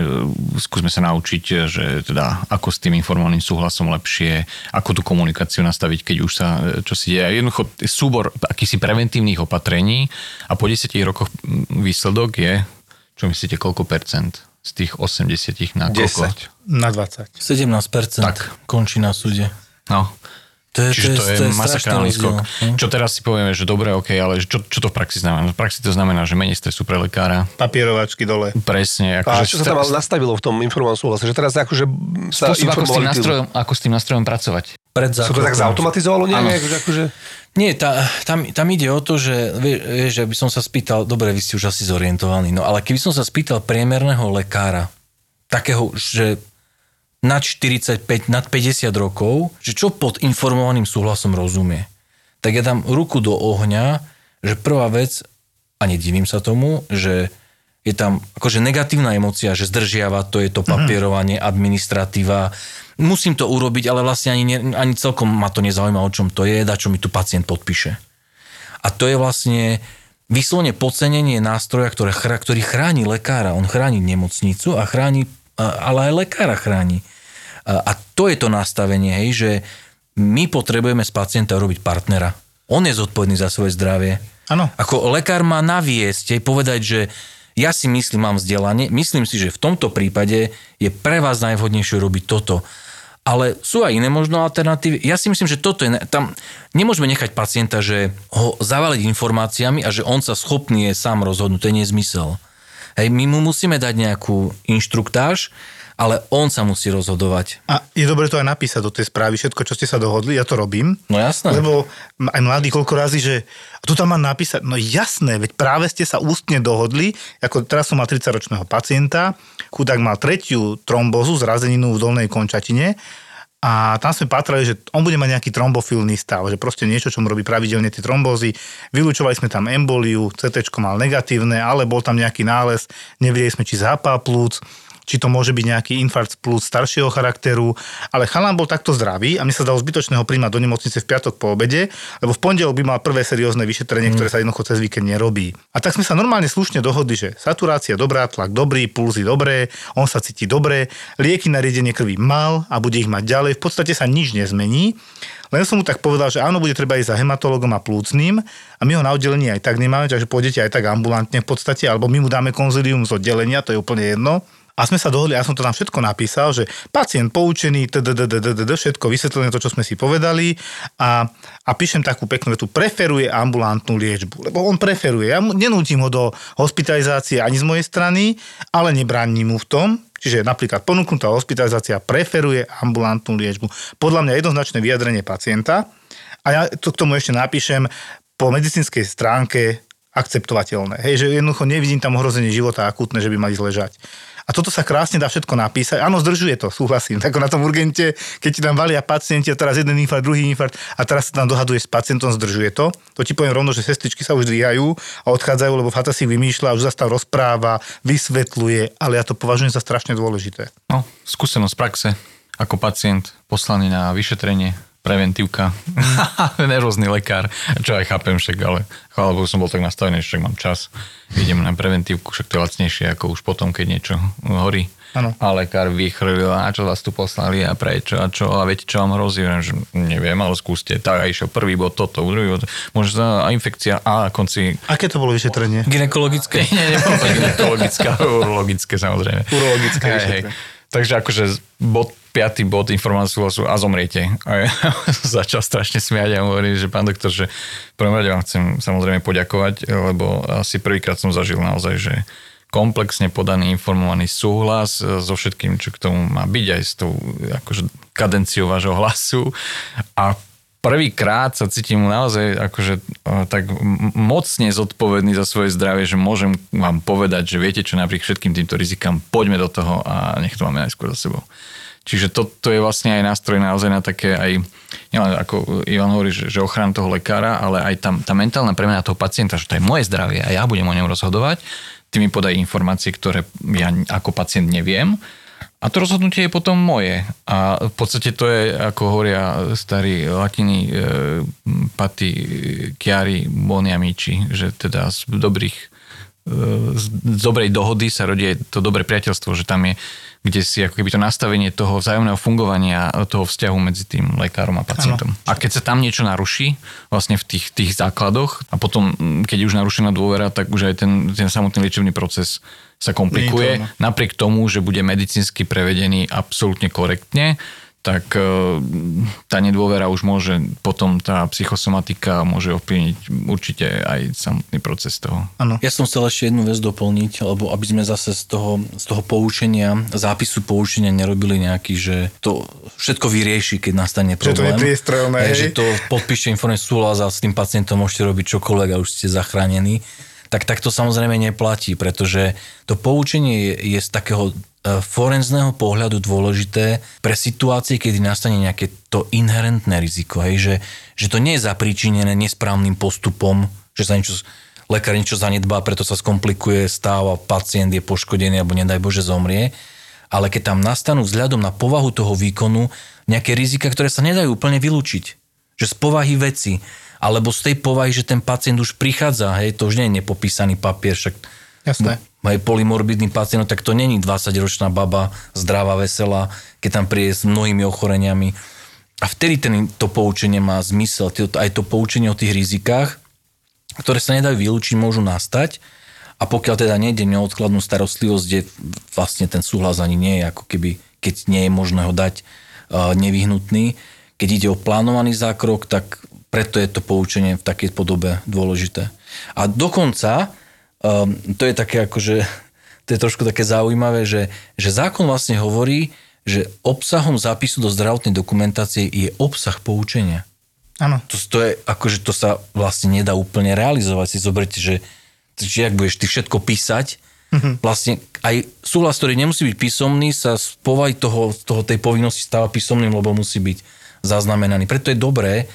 Speaker 5: skúsme sa naučiť, že teda ako s tým informovaným súhlasom lepšie, ako tú komunikáciu nastaviť, keď už sa e, čo si deje. A Jednoducho súbor akýsi preventívnych opatrení a po 10 rokoch výsledok je, čo myslíte, koľko percent z tých 80 na koľko?
Speaker 4: 10.
Speaker 3: Na 20.
Speaker 6: 17%
Speaker 5: Tak.
Speaker 6: končí na súde.
Speaker 5: No,
Speaker 6: To je,
Speaker 5: Čiže to je, to je masakrálny
Speaker 6: strašný
Speaker 5: skok.
Speaker 6: no.
Speaker 5: Čo teraz si povieme, že dobre, ok, ale čo, čo to v praxi znamená? V praxi to znamená, že menej stresu pre lekára.
Speaker 3: Papierovačky dole.
Speaker 5: Presne.
Speaker 4: A
Speaker 5: Akože
Speaker 4: čo sa tam ale nastavilo v tom informovanom súhlase? Že teraz akože sa
Speaker 5: spôsob, ako s, tým nástrojom, ako s tým nástrojom pracovať.
Speaker 6: Pred
Speaker 4: Sa to tak
Speaker 6: zákrokom.
Speaker 4: zautomatizovalo nejak? Akože.
Speaker 6: Nie, tá, tam, tam ide o to, že vie- vieš, že by som sa spýtal, dobre, vy ste už asi zorientovaní, no ale keby som sa spýtal priemerného lekára, takého, že nad 45, nad 50 rokov, že čo pod informovaným súhlasom rozumie, tak ja dám ruku do ohňa, že prvá vec, a nedivím sa tomu, že je tam akože negatívna emocia, že zdržiava, to je to papierovanie, administratíva. Musím to urobiť, ale vlastne ani, ne, ani celkom ma to nezaujíma, o čom to je, da čo mi tu pacient podpíše. A to je vlastne vyslovene podcenenie nástroja, ktoré, ktorý chráni lekára. On chráni nemocnicu a chráni, ale aj lekára chráni. A to je to nastavenie, hej, že my potrebujeme z pacienta robiť partnera. On je zodpovedný za svoje zdravie.
Speaker 3: Áno.
Speaker 6: Ako lekár má naviesť, aj povedať, že ja si myslím, mám vzdelanie, myslím si, že v tomto prípade je pre vás najvhodnejšie robiť toto. Ale sú aj iné možno alternatívy. Ja si myslím, že toto je... Tam nemôžeme nechať pacienta, že ho zavaliť informáciami a že on sa schopný je sám rozhodnúť. To je nezmysel. Hej, my mu musíme dať nejakú inštruktáž, ale on sa musí rozhodovať.
Speaker 3: A je dobre to aj napísať do tej správy, všetko, čo ste sa dohodli, ja to robím.
Speaker 6: No jasné.
Speaker 3: Lebo aj mladí koľko razy, že tu tam mám napísať, no jasné, veď práve ste sa ústne dohodli, ako teraz som mal 30-ročného pacienta, chudák mal tretiu trombozu, zrazeninu v dolnej končatine a tam sme patrali, že on bude mať nejaký trombofilný stav, že proste niečo, čo mu robí pravidelne tie trombózy. Vylúčovali sme tam emboliu, CT mal negatívne, ale bol tam nejaký nález, nevedeli sme, či zápal plúc či to môže byť nejaký infarkt plus staršieho charakteru, ale chalán bol takto zdravý a mi sa dalo zbytočného príjmať do nemocnice v piatok po obede, lebo v pondelok by mal prvé seriózne vyšetrenie, mm. ktoré sa jednoducho cez víkend nerobí. A tak sme sa normálne slušne dohodli, že saturácia dobrá, tlak dobrý, pulzy dobré, on sa cíti dobre, lieky na riedenie krvi mal a bude ich mať ďalej. V podstate sa nič nezmení. Len som mu tak povedal, že áno, bude treba ísť za hematologom a plúcným a my ho na oddelení aj tak nemáme, takže pôjdete aj tak ambulantne v podstate, alebo my mu dáme konzilium z oddelenia, to je úplne jedno. A sme sa dohodli, ja som to tam všetko napísal, že pacient poučený, všetko vysvetlené to, čo sme si povedali a, a píšem takú peknú vetu, preferuje ambulantnú liečbu, lebo on preferuje. Ja nenútim ho do hospitalizácie ani z mojej strany, ale nebránim mu v tom, Čiže napríklad ponúknutá hospitalizácia preferuje ambulantnú liečbu. Podľa mňa jednoznačné vyjadrenie pacienta. A ja to k tomu ešte napíšem po medicínskej stránke akceptovateľné. Hej, že jednoducho nevidím tam ohrozenie života akútne, že by mali zležať. A toto sa krásne dá všetko napísať. Áno, zdržuje to, súhlasím. Tak na tom urgente, keď ti tam valia pacienti a teraz jeden infarkt, druhý infarkt a teraz sa tam dohaduje s pacientom, zdržuje to. To ti poviem rovno, že sestričky sa už dvíhajú a odchádzajú, lebo Fata si vymýšľa, už zastav rozpráva, vysvetľuje, ale ja to považujem za strašne dôležité.
Speaker 5: No, skúsenosť praxe ako pacient poslaný na vyšetrenie preventívka, nervózny lekár, čo aj chápem však, ale chvála Bohu som bol tak nastavený, že však mám čas, idem na preventívku, však to je lacnejšie ako už potom, keď niečo horí. Ano. A lekár vychrlil, a čo vás tu poslali a prečo a čo, a viete, čo vám hrozí, že neviem, ale skúste. Tak a išiel prvý bod toto, druhý bod, možno a infekcia a na konci...
Speaker 3: Aké to bolo vyšetrenie?
Speaker 6: Ginekologické?
Speaker 5: Nie, nebolo to ginekologické, urologické samozrejme.
Speaker 3: Urologické
Speaker 5: hej, hej. Takže akože bod piatý bod informáciu súhlasu a zomriete. A ja začal strašne smiať a hovorím, že pán doktor, že v prvom rade vám chcem samozrejme poďakovať, lebo asi prvýkrát som zažil naozaj, že komplexne podaný informovaný súhlas so všetkým, čo k tomu má byť, aj s tou akože, kadenciou vášho hlasu. A prvýkrát sa cítim naozaj akože tak mocne zodpovedný za svoje zdravie, že môžem vám povedať, že viete čo, napriek všetkým týmto rizikám, poďme do toho a nech to máme najskôr za sebou. Čiže to, to je vlastne aj nástroj naozaj na také aj, nielen ako Ivan hovorí, že, že ochrana toho lekára, ale aj tam, tá mentálna premena toho pacienta, že to je moje zdravie a ja budem o ňom rozhodovať, ty mi podaj informácie, ktoré ja ako pacient neviem a to rozhodnutie je potom moje. A v podstate to je, ako hovoria starí latiny, e, pati chiari boni amici, že teda z dobrých z dobrej dohody sa rodí to dobré priateľstvo, že tam je kde si ako keby to nastavenie toho vzájomného fungovania, toho vzťahu medzi tým lekárom a pacientom. Ano. A keď sa tam niečo naruší, vlastne v tých, tých základoch a potom, keď je už narušená dôvera, tak už aj ten, ten samotný liečebný proces sa komplikuje. To, Napriek tomu, že bude medicínsky prevedený absolútne korektne, tak e, tá nedôvera už môže, potom tá psychosomatika môže ovplyvniť určite aj samotný proces toho.
Speaker 6: Ano. Ja som chcel ešte jednu vec doplniť, lebo aby sme zase z toho, z toho poučenia, zápisu poučenia nerobili nejaký, že to všetko vyrieši, keď nastane problém.
Speaker 3: Že to je
Speaker 6: hej, Že to podpíšte informovaný súhlas a s tým pacientom môžete robiť čokoľvek a už ste zachránení tak tak to samozrejme neplatí, pretože to poučenie je, je z takého forenzného pohľadu dôležité pre situácie, kedy nastane nejaké to inherentné riziko, hej, že, že to nie je zapríčinené nesprávnym postupom, že sa niečo, lekár niečo zanedbá, preto sa skomplikuje stav a pacient je poškodený alebo nedaj Bože zomrie, ale keď tam nastanú vzhľadom na povahu toho výkonu nejaké rizika, ktoré sa nedajú úplne vylúčiť, že z povahy veci, alebo z tej povahy, že ten pacient už prichádza, hej, to už nie je nepopísaný papier, však
Speaker 3: Jasné.
Speaker 6: Aj polymorbidný pacient, tak to není 20-ročná baba, zdravá, veselá, keď tam príde s mnohými ochoreniami. A vtedy ten, to poučenie má zmysel, aj to poučenie o tých rizikách, ktoré sa nedajú vylúčiť, môžu nastať. A pokiaľ teda nejde neodkladnú starostlivosť, kde vlastne ten súhlas ani nie je, ako keby, keď nie je možné ho dať nevyhnutný, keď ide o plánovaný zákrok, tak preto je to poučenie v takej podobe dôležité. A dokonca, um, to je také akože, to je trošku také zaujímavé, že, že zákon vlastne hovorí, že obsahom zápisu do zdravotnej dokumentácie je obsah poučenia.
Speaker 3: Áno.
Speaker 6: To, to je, akože to sa vlastne nedá úplne realizovať. Si zoberte, že, že ak budeš ty všetko písať, mm-hmm. vlastne aj súhlas, ktorý nemusí byť písomný, sa z povahy toho, toho tej povinnosti stáva písomným, lebo musí byť zaznamenaný. Preto je dobré,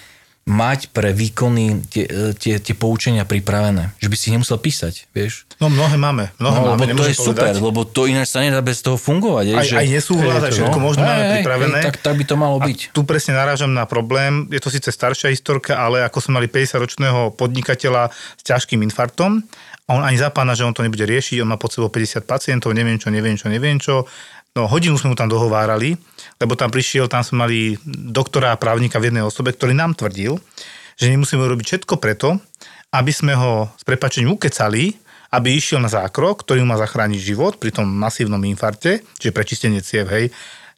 Speaker 6: mať pre výkony tie, tie, tie poučenia pripravené. Že by si nemusel písať, vieš?
Speaker 3: No mnohé máme. Mnohé
Speaker 6: No,
Speaker 3: máme,
Speaker 6: lebo to je super,
Speaker 3: povedať.
Speaker 6: lebo to ináč sa nedá bez toho fungovať.
Speaker 3: Aj,
Speaker 6: že...
Speaker 3: aj nesúhlas, aj všetko možno máme pripravené.
Speaker 6: hej, Tak, tak by to malo
Speaker 3: A
Speaker 6: byť.
Speaker 3: tu presne narážam na problém. Je to síce staršia historka, ale ako sme mali 50-ročného podnikateľa s ťažkým infartom, a on ani za pána, že on to nebude riešiť, on má pod sebou 50 pacientov, neviem čo, neviem čo, neviem čo. No hodinu sme mu tam dohovárali, lebo tam prišiel, tam sme mali doktora a právnika v jednej osobe, ktorý nám tvrdil, že my musíme robiť všetko preto, aby sme ho s prepačením ukecali, aby išiel na zákrok, ktorý má zachrániť život pri tom masívnom infarte, čiže prečistenie ciev, hej,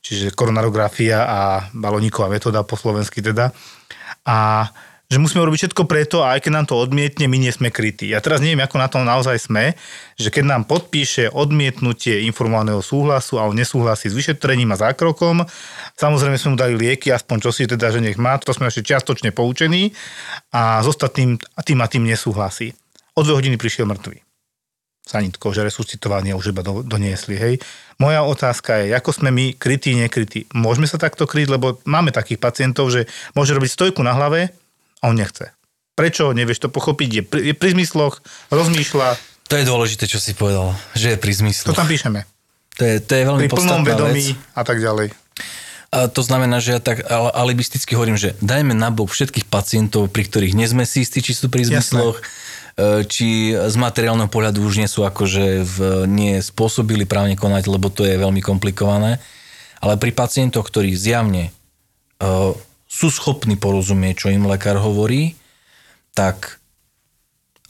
Speaker 3: čiže koronarografia a baloníková metóda po slovensky teda. A že musíme robiť všetko preto a aj keď nám to odmietne, my nie sme krytí. Ja teraz neviem, ako na tom naozaj sme, že keď nám podpíše odmietnutie informovaného súhlasu a on nesúhlasí s vyšetrením a zákrokom, samozrejme sme mu dali lieky, aspoň čo si teda, že nech má, to sme ešte čiastočne poučení a s ostatným tým a tým nesúhlasí. O dve hodiny prišiel mŕtvy. Sanitko, že resuscitovanie už iba do, doniesli, hej. Moja otázka je, ako sme my krytí, nekrytí. Môžeme sa takto kryť, lebo máme takých pacientov, že môže robiť stojku na hlave a on nechce. Prečo? Nevieš to pochopiť, je pri, je pri zmysloch, rozmýšľa,
Speaker 6: To je dôležité, čo si povedal, že je pri
Speaker 3: to
Speaker 6: zmysle.
Speaker 3: tam píšeme.
Speaker 6: To je, to je veľmi
Speaker 3: Pri plnom vedomí
Speaker 6: vec.
Speaker 3: a tak ďalej.
Speaker 6: A to znamená, že ja tak al- alibisticky hovorím, že dajme nabok všetkých pacientov, pri ktorých nie sme si istí, či sú pri zmysloch, e, či z materiálneho pohľadu už nie sú akože v, nie spôsobili právne konať, lebo to je veľmi komplikované. Ale pri pacientoch, ktorí zjavne uh, sú schopní porozumieť, čo im lekár hovorí, tak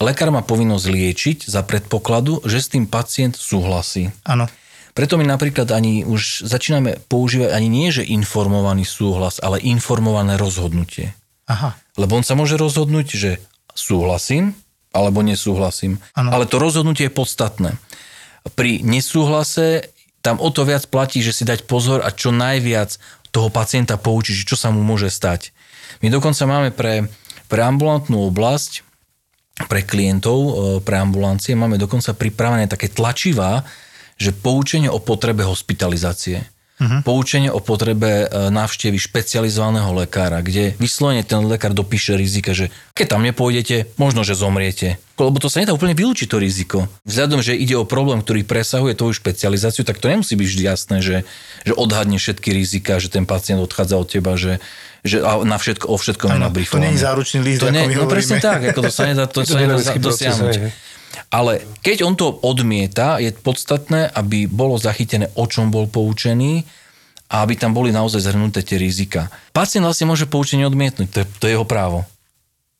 Speaker 6: lekár má povinnosť liečiť za predpokladu, že s tým pacient súhlasí.
Speaker 3: Áno.
Speaker 6: Preto my napríklad ani už začíname používať ani nie, že informovaný súhlas, ale informované rozhodnutie.
Speaker 3: Aha.
Speaker 6: Lebo on sa môže rozhodnúť, že súhlasím alebo nesúhlasím.
Speaker 3: Áno.
Speaker 6: Ale to rozhodnutie je podstatné. Pri nesúhlase tam o to viac platí, že si dať pozor a čo najviac toho pacienta poučiť, čo sa mu môže stať. My dokonca máme pre, pre ambulantnú oblasť, pre klientov, e, pre ambulancie, máme dokonca pripravené také tlačivá, že poučenie o potrebe hospitalizácie. Uh-huh. Poučenie o potrebe e, návštevy špecializovaného lekára, kde vyslovene ten lekár dopíše rizika, že keď tam nepôjdete, možno, že zomriete. Lebo to sa nedá úplne vylúčiť to riziko. Vzhľadom, že ide o problém, ktorý presahuje tvoju špecializáciu, tak to nemusí byť vždy jasné, že, že odhadne všetky rizika, že ten pacient odchádza od teba, že, že na všetko, o všetkom je
Speaker 3: Áno, to
Speaker 6: nabrifované.
Speaker 3: nie je záručný list,
Speaker 6: to nie, No presne tak, ako to sa nedá, to
Speaker 4: to
Speaker 6: sa nedá dosiahnuť. Ale keď on to odmieta, je podstatné, aby bolo zachytené, o čom bol poučený a aby tam boli naozaj zhrnuté tie rizika. Pacient vlastne môže poučenie odmietnúť, to je, to je jeho právo.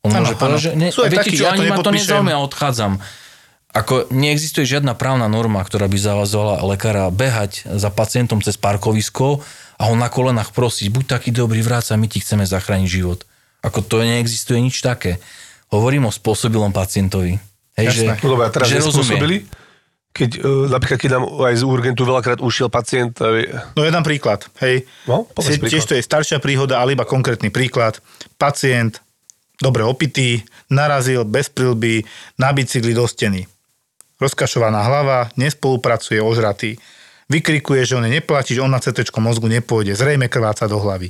Speaker 6: On
Speaker 3: Áno,
Speaker 6: môže povedať, že ne,
Speaker 3: Sú aj
Speaker 6: viete
Speaker 3: takí,
Speaker 6: čo,
Speaker 3: ja
Speaker 6: ani ma to nezaujíma, odchádzam. Ako neexistuje žiadna právna norma, ktorá by zavazovala lekára behať za pacientom cez parkovisko a ho na kolenách prosiť, buď taký dobrý vráca, my ti chceme zachrániť život. Ako to neexistuje nič také. Hovorím o spôsobilom pacientovi. Hej, že,
Speaker 3: Jasné.
Speaker 4: No dobre, teraz
Speaker 6: že rozumie.
Speaker 4: Keď, uh, napríklad, keď nám aj z urgentu veľakrát ušiel pacient,
Speaker 3: No jeden príklad, hej.
Speaker 4: No,
Speaker 3: Si-
Speaker 4: príklad.
Speaker 3: Tiež to je staršia príhoda, ale iba konkrétny príklad. Pacient, dobre opitý, narazil bez prilby na bicykli do steny. Rozkašovaná hlava, nespolupracuje, ožratý. Vykrikuje, že on je neplatí, že on na CT mozgu nepôjde, zrejme krváca do hlavy.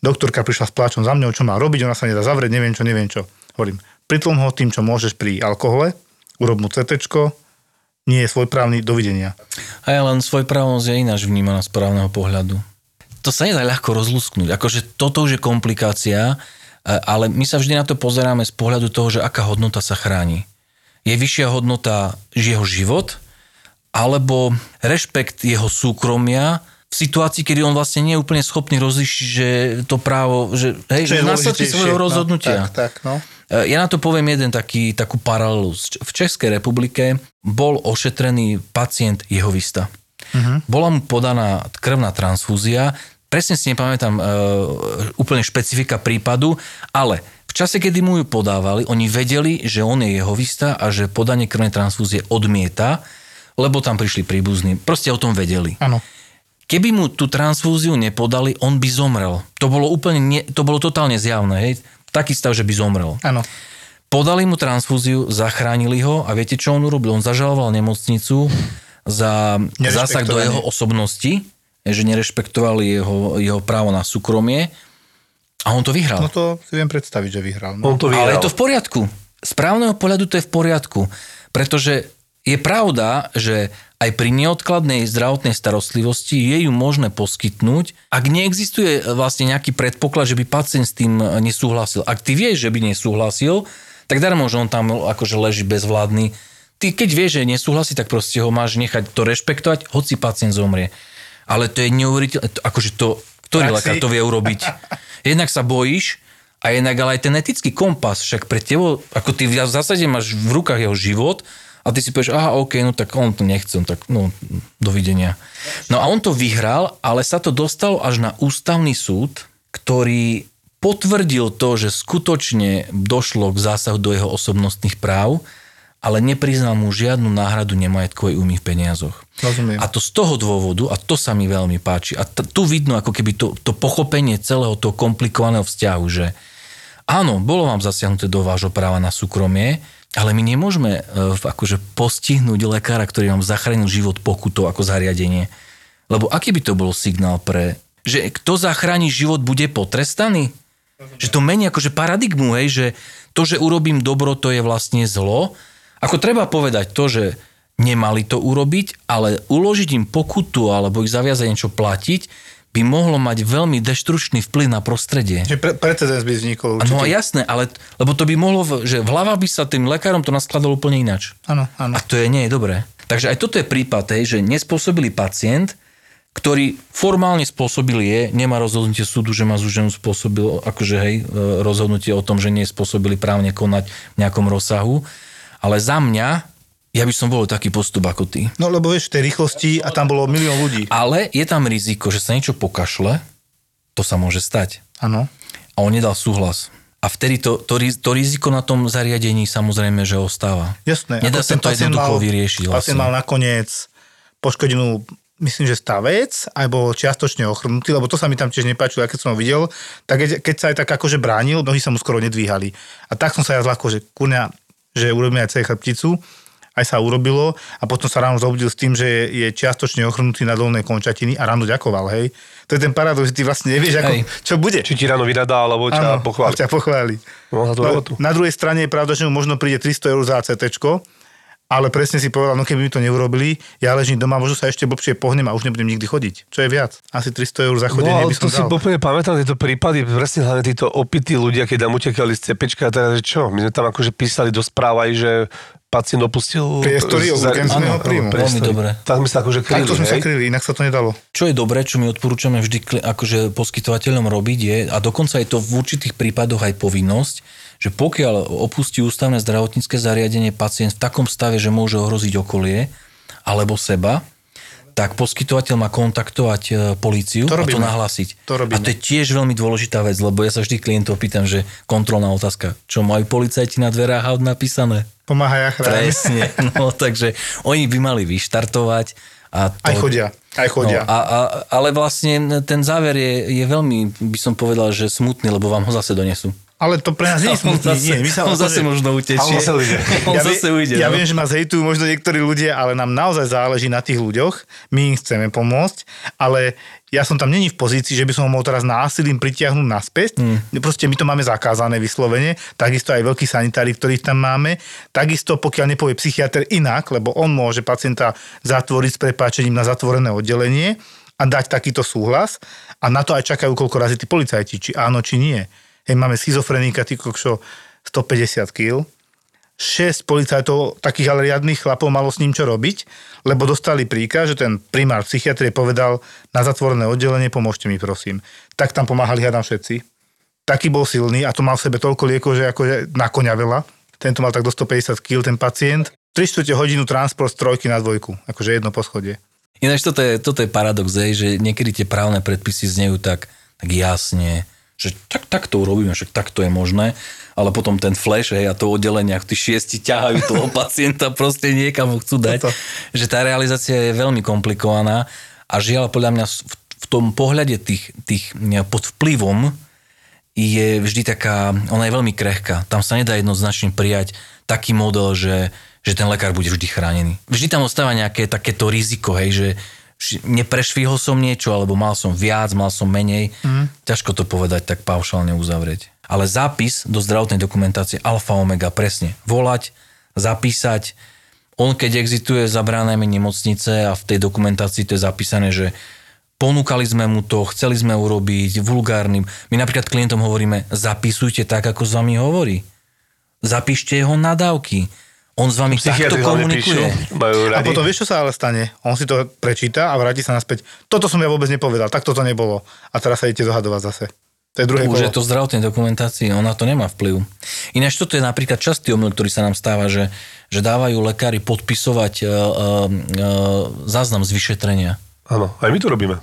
Speaker 3: Doktorka prišla s pláčom za mňou, čo má robiť, ona sa nedá zavrieť, neviem čo, neviem čo. Hovorím, pritlom ho tým, čo môžeš pri alkohole, urob mu CT, nie je svojprávny, dovidenia.
Speaker 6: Aj len svojprávnosť je ináč vnímaná z právneho pohľadu. To sa nedá ľahko rozlusknúť. Akože toto už je komplikácia, e, ale my sa vždy na to pozeráme z pohľadu toho, že aká hodnota sa chráni. Je vyššia hodnota jeho život, alebo rešpekt jeho súkromia v situácii, kedy on vlastne nie je úplne schopný rozlišiť, že to právo, že hej, že následky svojho rozhodnutia.
Speaker 3: No, tak, tak, no.
Speaker 6: E, Ja na to poviem jeden taký, takú paralelu. V Českej republike bol ošetrený pacient jehovista. Uh-huh. Bola mu podaná krvná transfúzia, presne si nepamätám e, úplne špecifika prípadu, ale v čase, kedy mu ju podávali, oni vedeli, že on je jehovista a že podanie krvnej transfúzie odmieta, lebo tam prišli príbuzní. Proste o tom vedeli.
Speaker 3: Áno.
Speaker 6: Keby mu tú transfúziu nepodali, on by zomrel. To bolo úplne, ne, to bolo totálne zjavné, hej? Taký stav, že by zomrel.
Speaker 3: Áno.
Speaker 6: Podali mu transfúziu, zachránili ho a viete, čo on urobil? On zažaloval nemocnicu za zásah do jeho osobnosti, že nerešpektovali jeho, jeho právo na súkromie a on to vyhral.
Speaker 3: No to si viem predstaviť, že vyhral.
Speaker 4: On
Speaker 3: No.
Speaker 4: to
Speaker 6: Ale
Speaker 4: vyhral.
Speaker 6: je to v poriadku. Z právneho pohľadu to je v poriadku, pretože je pravda, že aj pri neodkladnej zdravotnej starostlivosti je ju možné poskytnúť, ak neexistuje vlastne nejaký predpoklad, že by pacient s tým nesúhlasil. Ak ty vieš, že by nesúhlasil, tak darmo, že on tam akože leží bezvládny. Ty keď vieš, že nesúhlasí, tak proste ho máš nechať to rešpektovať, hoci pacient zomrie. Ale to je neuveriteľné, akože to, ktorý
Speaker 3: Tak
Speaker 6: lekár
Speaker 3: si.
Speaker 6: to vie urobiť? Jednak sa bojíš, a jednak ale aj ten etický kompas, však pre tebo, ako ty v zásade máš v rukách jeho život a ty si povieš, aha, OK, no tak on to nechce, no tak no, dovidenia. No a on to vyhral, ale sa to dostalo až na ústavný súd, ktorý potvrdil to, že skutočne došlo k zásahu do jeho osobnostných práv, ale nepriznal mu žiadnu náhradu nemajetkovej újmy v peniazoch.
Speaker 3: Rozumiem.
Speaker 6: A to z toho dôvodu, a to sa mi veľmi páči, a t- tu vidno ako keby to, to pochopenie celého toho komplikovaného vzťahu, že áno, bolo vám zasiahnuté do vášho práva na súkromie, ale my nemôžeme e, akože postihnúť lekára, ktorý vám zachránil život pokutou ako zariadenie. Lebo aký by to bol signál pre... Že kto zachráni život, bude potrestaný? Že to mení akože paradigmu, hej, že to, že urobím dobro, to je vlastne zlo. Ako treba povedať to, že nemali to urobiť, ale uložiť im pokutu alebo ich zaviazať niečo platiť, by mohlo mať veľmi deštručný vplyv na prostredie.
Speaker 3: Že pre, precedens by vznikol
Speaker 6: No
Speaker 3: určite.
Speaker 6: jasné, ale lebo to by mohlo, že v hlavách by sa tým lekárom to naskladalo úplne ináč.
Speaker 3: Áno, áno.
Speaker 6: A to je nie je dobré. Takže aj toto je prípad, hej, že nespôsobili pacient, ktorý formálne spôsobil je, nemá rozhodnutie súdu, že má zúženú spôsobil, akože hej, e, rozhodnutie o tom, že nespôsobili právne konať v nejakom rozsahu. Ale za mňa, ja by som bol taký postup ako ty.
Speaker 3: No lebo vieš, tej rýchlosti a tam bolo milión ľudí.
Speaker 6: Ale je tam riziko, že sa niečo pokašle, to sa môže stať.
Speaker 3: Áno.
Speaker 6: A on nedal súhlas. A vtedy to, to, to riziko na tom zariadení samozrejme, že ostáva.
Speaker 3: Jasné.
Speaker 6: Nedá sa to jednoducho
Speaker 3: mal-
Speaker 6: vyriešiť.
Speaker 3: Pacient
Speaker 6: Vlastne.
Speaker 3: mal nakoniec poškodenú myslím, že stavec, aj bol čiastočne ochrnutý, lebo to sa mi tam tiež nepáčilo, keď som ho videl, tak keď, sa aj tak akože bránil, nohy sa mu skoro nedvíhali. A tak som sa ja zľahko, že kurňa, že urobíme aj celé chrbticu, aj sa urobilo a potom sa ráno zobudil s tým, že je, čiastočne ochrnutý na dolnej končatiny a ráno ďakoval, hej. To je ten paradox, že ty vlastne nevieš, ako,
Speaker 6: Hej.
Speaker 3: čo bude.
Speaker 4: Či ti ráno vynadá, alebo ťa
Speaker 3: Áno,
Speaker 4: pochváli.
Speaker 3: ťa pochváli.
Speaker 4: No, robotu.
Speaker 3: na druhej strane je pravda, že mu možno príde 300 eur za CT, ale presne si povedal, no keby mi to neurobili, ja ležím doma, možno sa ešte blbšie pohnem a už nebudem nikdy chodiť. Čo je viac? Asi 300 eur za
Speaker 4: No,
Speaker 3: chodenie
Speaker 4: ale
Speaker 3: by som
Speaker 4: to si
Speaker 3: dal.
Speaker 4: úplne pamätám, tieto prípady, presne hlavne títo opití ľudia, keď nám utekali z cepečka, a teraz že čo? My sme tam akože písali do správ aj, že pacient opustil...
Speaker 3: Priestory urgentného príjmu.
Speaker 6: Veľmi dobre.
Speaker 4: Tak sme sa akože kryli,
Speaker 3: Takto sme sa kryli, inak sa to nedalo.
Speaker 6: Čo je dobré, čo my odporúčame vždy akože poskytovateľom robiť je, a dokonca je to v určitých prípadoch aj povinnosť, že pokiaľ opustí ústavné zdravotnícke zariadenie pacient v takom stave, že môže ohroziť okolie alebo seba, tak poskytovateľ má kontaktovať e, políciu
Speaker 3: To
Speaker 6: a to nahlásiť.
Speaker 3: To robíme.
Speaker 6: A to je tiež veľmi dôležitá vec, lebo ja sa vždy klientov pýtam, že kontrolná otázka, čo majú policajti na dverách aut napísané?
Speaker 3: Pomáha ja chráň.
Speaker 6: Presne, no takže oni by mali vyštartovať. A to,
Speaker 3: Aj chodia, aj chodia.
Speaker 6: No, a, a, ale vlastne ten záver je, je veľmi, by som povedal, že smutný, lebo vám ho zase donesú.
Speaker 3: Ale to pre nás nie je
Speaker 6: On
Speaker 3: smutný,
Speaker 6: zase,
Speaker 3: nie. My sa
Speaker 6: on zase možno utečie.
Speaker 4: On zase ujde.
Speaker 6: On
Speaker 3: ja,
Speaker 6: zase ujde.
Speaker 3: ja
Speaker 6: no.
Speaker 3: viem, že ma zhejtujú možno niektorí ľudia, ale nám naozaj záleží na tých ľuďoch. My im chceme pomôcť, ale ja som tam není v pozícii, že by som ho mohol teraz násilím pritiahnuť naspäť. Mm. Proste my to máme zakázané vyslovene. Takisto aj veľkí sanitári, ktorých tam máme. Takisto pokiaľ nepovie psychiatr inak, lebo on môže pacienta zatvoriť s prepáčením na zatvorené oddelenie a dať takýto súhlas. A na to aj čakajú, koľko razy tí policajti, či áno, či nie. Hej, máme schizofrenika, ty kokšo, 150 kg. 6 policajtov, takých ale riadných chlapov, malo s ním čo robiť, lebo dostali príkaz, že ten primár psychiatrie povedal na zatvorené oddelenie, pomôžte mi prosím. Tak tam pomáhali hádam všetci. taký bol silný a to mal v sebe toľko liekov, že akože na koňa veľa. Tento mal tak do 150 kg, ten pacient. 3 čtvrte hodinu transport z trojky na dvojku, akože jedno poschodie.
Speaker 6: Ináč toto je, toto je paradox, že niekedy tie právne predpisy znejú tak, tak jasne, že tak, tak to urobíme, však tak to je možné, ale potom ten flash hej, a to oddelenie, ako tí šiesti ťahajú toho pacienta proste niekam ho chcú dať,
Speaker 3: Toto.
Speaker 6: že tá realizácia je veľmi komplikovaná a žiaľ podľa mňa v, v tom pohľade tých, tých pod vplyvom je vždy taká, ona je veľmi krehká. Tam sa nedá jednoznačne prijať taký model, že, že ten lekár bude vždy chránený. Vždy tam ostáva nejaké takéto riziko, hej, že neprešvihol som niečo, alebo mal som viac, mal som menej. Mm. Ťažko to povedať tak paušálne uzavrieť. Ale zápis do zdravotnej dokumentácie alfa omega presne. Volať, zapísať. On keď existuje za bránami nemocnice a v tej dokumentácii to je zapísané, že ponúkali sme mu to, chceli sme urobiť vulgárnym. My napríklad klientom hovoríme, zapisujte tak, ako s vami hovorí. Zapíšte jeho nadávky. On s vami takto komunikuje.
Speaker 4: píšu,
Speaker 3: A potom vieš, čo sa ale stane? On si to prečíta a vráti sa naspäť. Toto som ja vôbec nepovedal, tak toto nebolo. A teraz sa idete dohadovať zase. To je druhé
Speaker 6: Už
Speaker 3: kolo.
Speaker 6: je to v zdravotnej dokumentácii, ona to nemá vplyv. Ináč toto je napríklad častý omyl, ktorý sa nám stáva, že, že dávajú lekári podpisovať uh, uh, uh, záznam z vyšetrenia.
Speaker 4: Áno, aj my to robíme.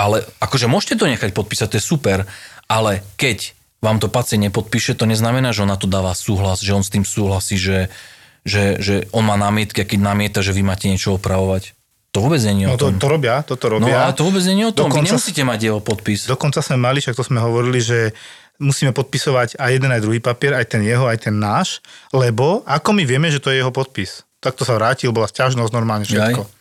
Speaker 6: Ale akože môžete to nechať podpísať, to je super, ale keď vám to pacient nepodpíše, to neznamená, že on na to dáva súhlas, že on s tým súhlasí, že, že, že on má námietky a keď namieta, že vy máte niečo opravovať. To vôbec nie je
Speaker 3: No
Speaker 6: o
Speaker 3: to,
Speaker 6: tom.
Speaker 3: to robia, toto
Speaker 6: No
Speaker 3: robia.
Speaker 6: ale to vôbec nie je o tom. Vy
Speaker 3: Dokonca-
Speaker 6: nemusíte mať jeho podpis.
Speaker 3: Dokonca sme mali, však to sme hovorili, že musíme podpisovať aj jeden, aj druhý papier, aj ten jeho, aj ten náš, lebo ako my vieme, že to je jeho podpis? Takto sa vrátil, bola sťažnosť, normálne všetko.
Speaker 6: Jaj.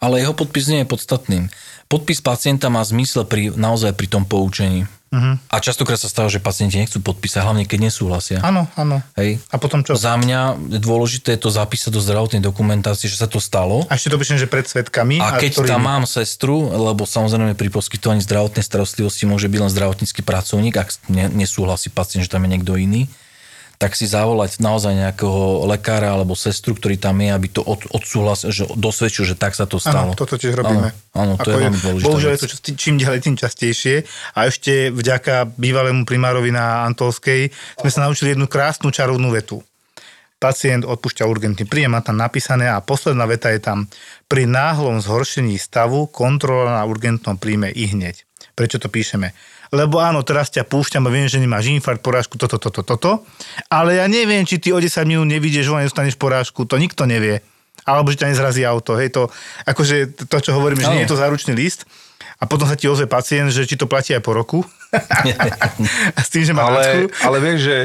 Speaker 6: Ale jeho podpis nie je podstatným. Podpis pacienta má zmysel pri, naozaj pri tom poučení. Uh-huh. A častokrát sa stáva, že pacienti nechcú podpísať, hlavne keď nesúhlasia.
Speaker 3: Áno, áno.
Speaker 6: Hej.
Speaker 3: A potom čo?
Speaker 6: Za mňa je dôležité je to zapísať do zdravotnej dokumentácie, že sa to stalo.
Speaker 3: A ešte to píšem, že pred svetkami.
Speaker 6: A keď
Speaker 3: ktorými-
Speaker 6: tam mám sestru, lebo samozrejme pri poskytovaní zdravotnej starostlivosti môže byť len zdravotnícky pracovník, ak ne, nesúhlasí pacient, že tam je niekto iný, tak si zavolať naozaj nejakého lekára alebo sestru, ktorý tam je, aby to od, odsúhlas, že dosvedčil, že tak sa to stalo.
Speaker 3: Áno, toto tiež robíme.
Speaker 6: Áno, áno to
Speaker 3: Ako
Speaker 6: je veľmi dôležité.
Speaker 3: Bohužiaľ je to čím ďalej, tým častejšie. A ešte vďaka bývalému primárovi na Antolskej sme sa naučili jednu krásnu čarovnú vetu. Pacient odpúšťa urgentný príjem, má tam napísané a posledná veta je tam pri náhlom zhoršení stavu kontrola na urgentnom príjme i hneď. Prečo to píšeme? Lebo áno, teraz ťa púšťam a viem, že nemáš infarkt, porážku, toto, toto, toto, ale ja neviem, či ty o 10 minút nevidieš, že nedostaneš porážku, to nikto nevie. Alebo že ťa nezrazí auto, hej, to, akože to, čo hovoríme, že nie je to záručný list, a potom sa ti ozve pacient, že či to platí aj po roku. a s tým, že má
Speaker 4: Ale, ale vieš, že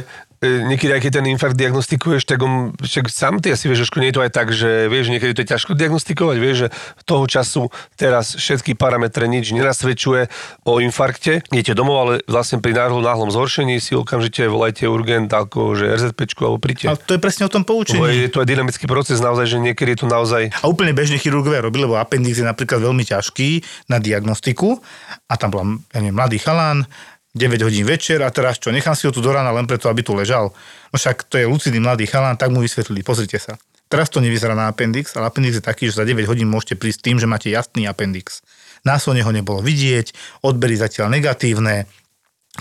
Speaker 4: niekedy, aj keď ten infarkt diagnostikuješ, tak on, však sám ty asi vieš, Jožko, nie je to aj tak, že vieš, niekedy to je ťažko diagnostikovať, vieš, že toho času teraz všetky parametre nič nenasvedčuje o infarkte. Idete domov, ale vlastne pri náhlom, náhlom zhoršení si okamžite volajte urgent, ako že RZPčku alebo
Speaker 3: A
Speaker 4: príďte.
Speaker 3: to je presne o tom
Speaker 4: Lebo
Speaker 3: poučení.
Speaker 4: je to aj dynamický proces naozaj, že niekedy je to naozaj
Speaker 3: A úplne bežne chirurgovia robili, lebo appendix je napríklad veľmi ťažký na diagnostiku a tam bola, ja neviem, mladý chalán, 9 hodín večer a teraz čo, nechám si ho tu do rána len preto, aby tu ležal. No však to je lucidný mladý chalán, tak mu vysvetlili, pozrite sa. Teraz to nevyzerá na appendix, ale appendix je taký, že za 9 hodín môžete prísť tým, že máte jasný appendix. Následne ho nebolo vidieť, odbery zatiaľ negatívne,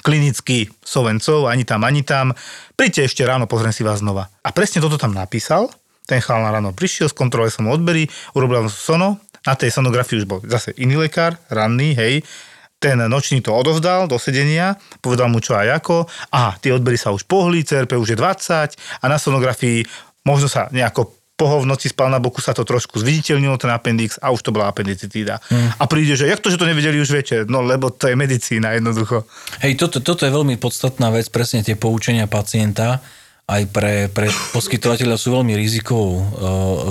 Speaker 3: klinicky sovencov, ani tam, ani tam. Príďte ešte ráno, pozriem si vás znova. A presne toto tam napísal. Ten chalán ráno prišiel, skontroloval som odbery, urobil som sono. Na tej sonografii už bol zase iný lekár, ranný, hej. Ten nočný to odovzdal do sedenia, povedal mu čo aj ako. Aha, tie odbery sa už pohli, CRP už je 20 a na sonografii možno sa nejako poho v noci spal na boku, sa to trošku zviditeľnilo, ten appendix a už to bola appendicitída. Hmm. A príde, že jak to, že to nevedeli už večer? No lebo to je medicína jednoducho.
Speaker 6: Hej, toto, toto je veľmi podstatná vec, presne tie poučenia pacienta aj pre, pre poskytovateľa sú veľmi rizikovou uh,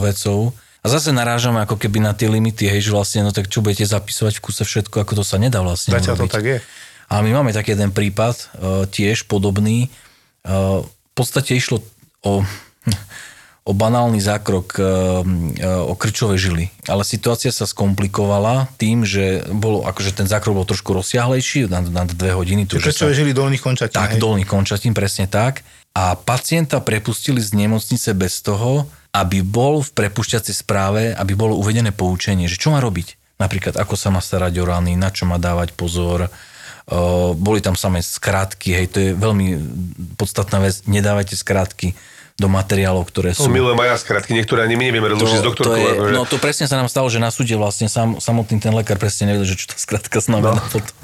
Speaker 6: vecou. A zase narážame ako keby na tie limity, hej, že vlastne, no tak čo budete zapisovať v kuse všetko, ako to sa nedá vlastne
Speaker 3: Zatiaľ to tak je.
Speaker 6: A my máme taký jeden prípad, uh, tiež podobný. Uh, v podstate išlo o, o banálny zákrok uh, uh, o krčové žily. Ale situácia sa skomplikovala tým, že bolo, akože ten zákrok bol trošku rozsiahlejší, na, na dve hodiny. To,
Speaker 3: Prečo
Speaker 6: sa-
Speaker 3: žili dolných končatín?
Speaker 6: tak,
Speaker 3: hej?
Speaker 6: dolný končatín, presne tak. A pacienta prepustili z nemocnice bez toho, aby bol v prepušťacej správe, aby bolo uvedené poučenie, že čo má robiť. Napríklad, ako sa má starať o rany, na čo má dávať pozor, Uh, boli tam samé skratky, hej, to je veľmi podstatná vec, nedávajte skratky do materiálov, ktoré sú...
Speaker 4: No, milujem aj ja skratky, niektoré ani my nevieme rozlučiť s doktorkou.
Speaker 6: to je,
Speaker 4: akože-
Speaker 6: no to presne sa nám stalo, že na súde vlastne sam, samotný ten lekár presne nevedel, že čo tá skratka znamená no. potom.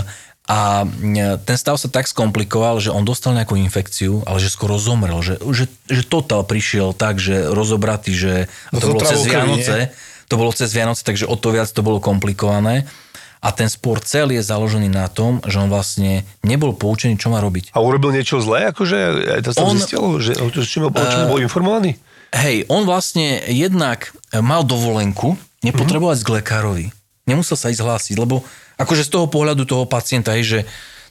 Speaker 6: A mm, ten stav sa tak skomplikoval, že on dostal nejakú infekciu, ale že skoro zomrel. Že, že, že total prišiel tak, že rozobratý, že to
Speaker 3: No,
Speaker 6: bolo cez Vianoce. To bolo cez Vianoce, takže o to viac to bolo komplikované. A ten spor celý je založený na tom, že on vlastne nebol poučený, čo má robiť.
Speaker 4: A urobil niečo zlé, akože aj to sa
Speaker 6: On-
Speaker 4: zistilo, že čím, o čím bol informovaný?
Speaker 6: Hej, on vlastne jednak mal dovolenku nepotrebovať mm-hmm. k lekárovi. Nemusel sa ísť hlásiť, lebo akože z toho pohľadu toho pacienta, hej, že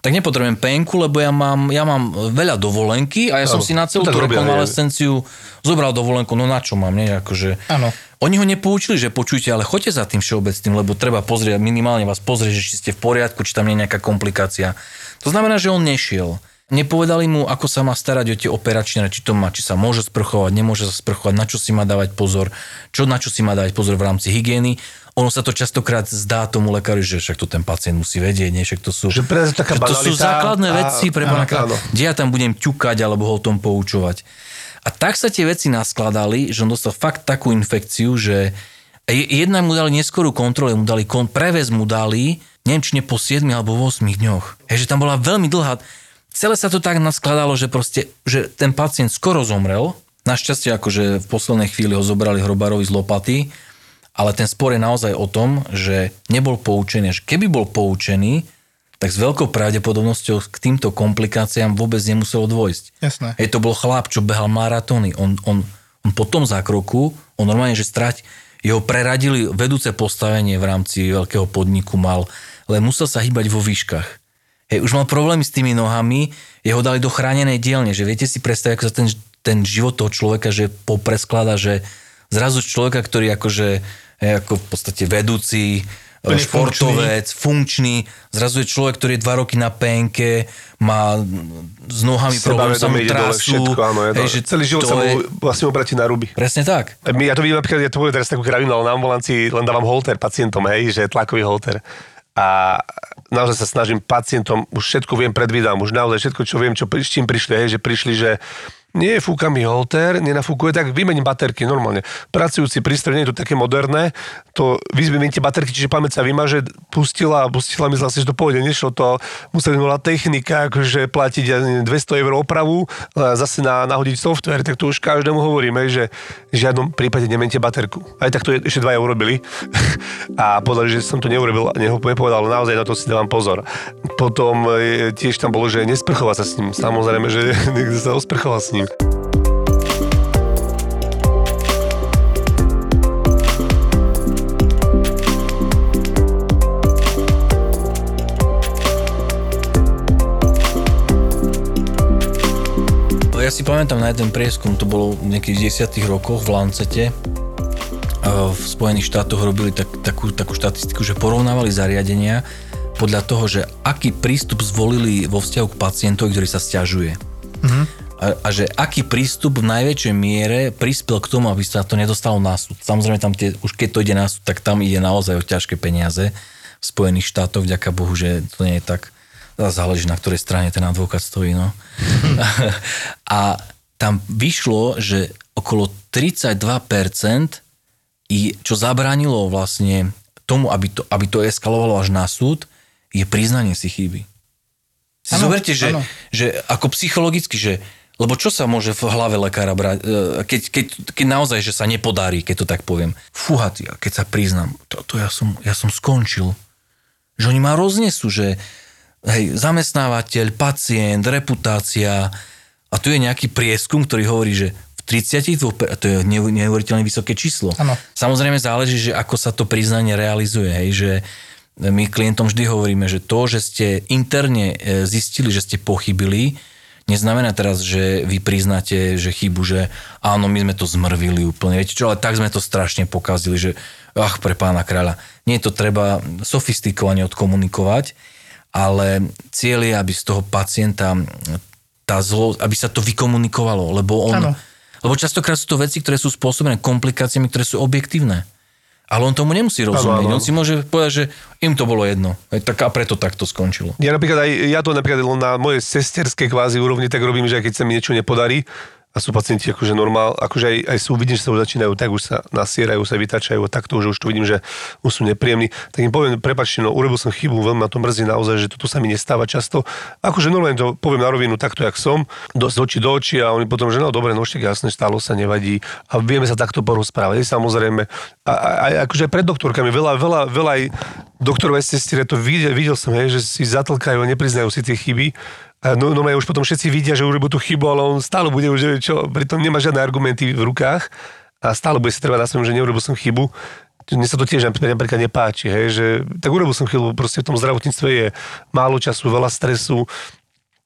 Speaker 6: tak nepotrebujem penku, lebo ja mám, ja mám veľa dovolenky a ja som
Speaker 4: Áno,
Speaker 6: si na celú tú rekonvalescenciu zobral dovolenku, no na čo mám, nie? Akože,
Speaker 3: Áno.
Speaker 6: Oni ho nepoučili, že počujte, ale choďte za tým všeobecným, lebo treba pozrieť, minimálne vás pozrieť, že či ste v poriadku, či tam nie je nejaká komplikácia. To znamená, že on nešiel. Nepovedali mu, ako sa má starať o tie operačné, či to má, či sa môže sprchovať, nemôže sa sprchovať, na čo si má dávať pozor, čo, na čo si má dávať pozor v rámci hygieny. Ono sa to častokrát zdá tomu lekáru, že však to ten pacient musí vedieť, nie? Však to sú,
Speaker 4: Že pre taká
Speaker 6: že to sú základné
Speaker 4: a-
Speaker 6: veci pre pána. Kde ja tam budem ťukať alebo ho o tom poučovať. A tak sa tie veci naskladali, že on dostal fakt takú infekciu, že je- jedna mu dali neskorú kontrolu, mu dali kon, prevez mu dali, neviem, či nie po 7 alebo 8 dňoch. Hej, že tam bola veľmi dlhá. Celé sa to tak naskladalo, že proste, že ten pacient skoro zomrel. Našťastie akože v poslednej chvíli ho zobrali hrobárovi z lopaty, ale ten spor je naozaj o tom, že nebol poučený. Že keby bol poučený, tak s veľkou pravdepodobnosťou k týmto komplikáciám vôbec nemuselo dôjsť.
Speaker 3: Jasné.
Speaker 6: Hej, to bol chlap, čo behal maratóny. On, on, on po tom zákroku, on normálne, že strať, jeho preradili vedúce postavenie v rámci veľkého podniku mal, ale musel sa hýbať vo výškach. Hej, už mal problémy s tými nohami, jeho dali do chránenej dielne, že viete si predstaviť, ako sa ten, ten život toho človeka, že popresklada, že zrazu človeka, ktorý akože, ako v podstate vedúci,
Speaker 3: Plne
Speaker 6: športovec, funkčný. zrazu je človek, ktorý je dva roky na penke, má s nohami problém, sa mu trasú.
Speaker 4: všetko, áno. Je to,
Speaker 6: hej, že
Speaker 4: celý život sa mu
Speaker 6: je-
Speaker 4: vlastne obratí na ruby.
Speaker 6: Presne tak.
Speaker 4: My, ja to vidím napríklad, ja to poviem teraz takú kravinu, ale na ambulancii len dávam holter pacientom, hej, že tlakový holter. A naozaj sa snažím pacientom, už všetko viem, predvídam, už naozaj všetko, čo viem, čo, s čím prišli, hej, že prišli, že nie fúka mi holter, nenafúkuje, tak vymením baterky normálne. Pracujúci prístroj, nie je to také moderné, to vymeníte baterky, čiže pamäť sa vymaže, pustila a pustila, myslela si, že to pôjde, nešlo to, museli bola technika, akože platiť ja neviem, 200 eur opravu, zase na, nahodiť software, tak to už každému hovoríme, že v žiadnom prípade nemente baterku. Aj tak to je- ešte dvaja urobili a povedali, že som to neurobil, neho nepovedal, ale naozaj na to si dávam pozor. Potom e, tiež tam bolo, že nesprchovať sa s ním. Samozrejme, že niekto sa osprchoval s ním.
Speaker 6: Ja si pamätám na jeden prieskum, to bolo niekedy v 10 rokoch v Lancete. V Spojených štátoch robili tak, takú, takú štatistiku, že porovnávali zariadenia podľa toho, že aký prístup zvolili vo vzťahu k pacientovi, ktorý sa stiažuje. A, a že aký prístup v najväčšej miere prispel k tomu, aby sa to nedostalo na súd. Samozrejme, tam tie, už keď to ide na súd, tak tam ide naozaj o ťažké peniaze v Spojených štátoch, vďaka Bohu, že to nie je tak záleží, na ktorej strane ten advokát stojí. No. a tam vyšlo, že okolo 32% i čo zabránilo vlastne tomu, aby to, aby to eskalovalo až na súd, je priznanie si chyby. Si
Speaker 3: Áno,
Speaker 6: zoberte, že, že ako psychologicky, že lebo čo sa môže v hlave lekára brať, e, keď, keď, keď naozaj, že sa nepodarí, keď to tak poviem. Fúha, ty, keď sa priznám, to, to ja, som, ja som skončil. Že oni ma roznesú, že hej, zamestnávateľ, pacient, reputácia a tu je nejaký prieskum, ktorý hovorí, že v 32, a to je neu- neuveriteľne vysoké číslo.
Speaker 3: Áno.
Speaker 6: Samozrejme záleží, že ako sa to priznanie realizuje, hej, že my klientom vždy hovoríme, že to, že ste interne e, zistili, že ste pochybili, neznamená teraz, že vy priznáte, že chybu, že áno, my sme to zmrvili úplne, viete čo, ale tak sme to strašne pokazili, že ach, pre pána kráľa. Nie je to treba sofistikovane odkomunikovať, ale cieľ je, aby z toho pacienta tá zlo, aby sa to vykomunikovalo, lebo on,
Speaker 3: Áno.
Speaker 6: lebo častokrát sú to veci, ktoré sú spôsobené komplikáciami, ktoré sú objektívne. Ale on tomu nemusí rozumieť.
Speaker 4: Áno, áno.
Speaker 6: On si môže povedať, že im to bolo jedno. Tak a preto takto skončilo.
Speaker 4: Ja napríklad aj, ja to napríklad na mojej sesterskej kvázi úrovni tak robím, že keď sa mi niečo nepodarí, a sú pacienti akože normál, akože aj, aj sú, vidím, že sa už začínajú, tak už sa nasierajú, sa vytačajú, takto už, už tu vidím, že už sú nepríjemní, tak im poviem, prepačte, no urobil som chybu, veľmi ma to mrzí naozaj, že toto sa mi nestáva často. Akože normálne to poviem na rovinu takto, jak som, do, z očí do očí a oni potom, že no dobre, no však jasne, stalo sa, nevadí a vieme sa takto porozprávať, samozrejme. A, a, a akože pred doktorkami, veľa, veľa, veľa aj doktorov aj sestier, to videl, videl som, hej, že si zatlkajú a nepriznajú si tie chyby. A no, no už potom všetci vidia, že urobil tú chybu, ale on stále bude, že čo, pritom nemá žiadne argumenty v rukách a stále bude si trvať na svojom, že neurobil som chybu. Mne sa to tiež napríklad nepáči, hej, že tak urobil som chybu, proste v tom zdravotníctve je málo času, veľa stresu,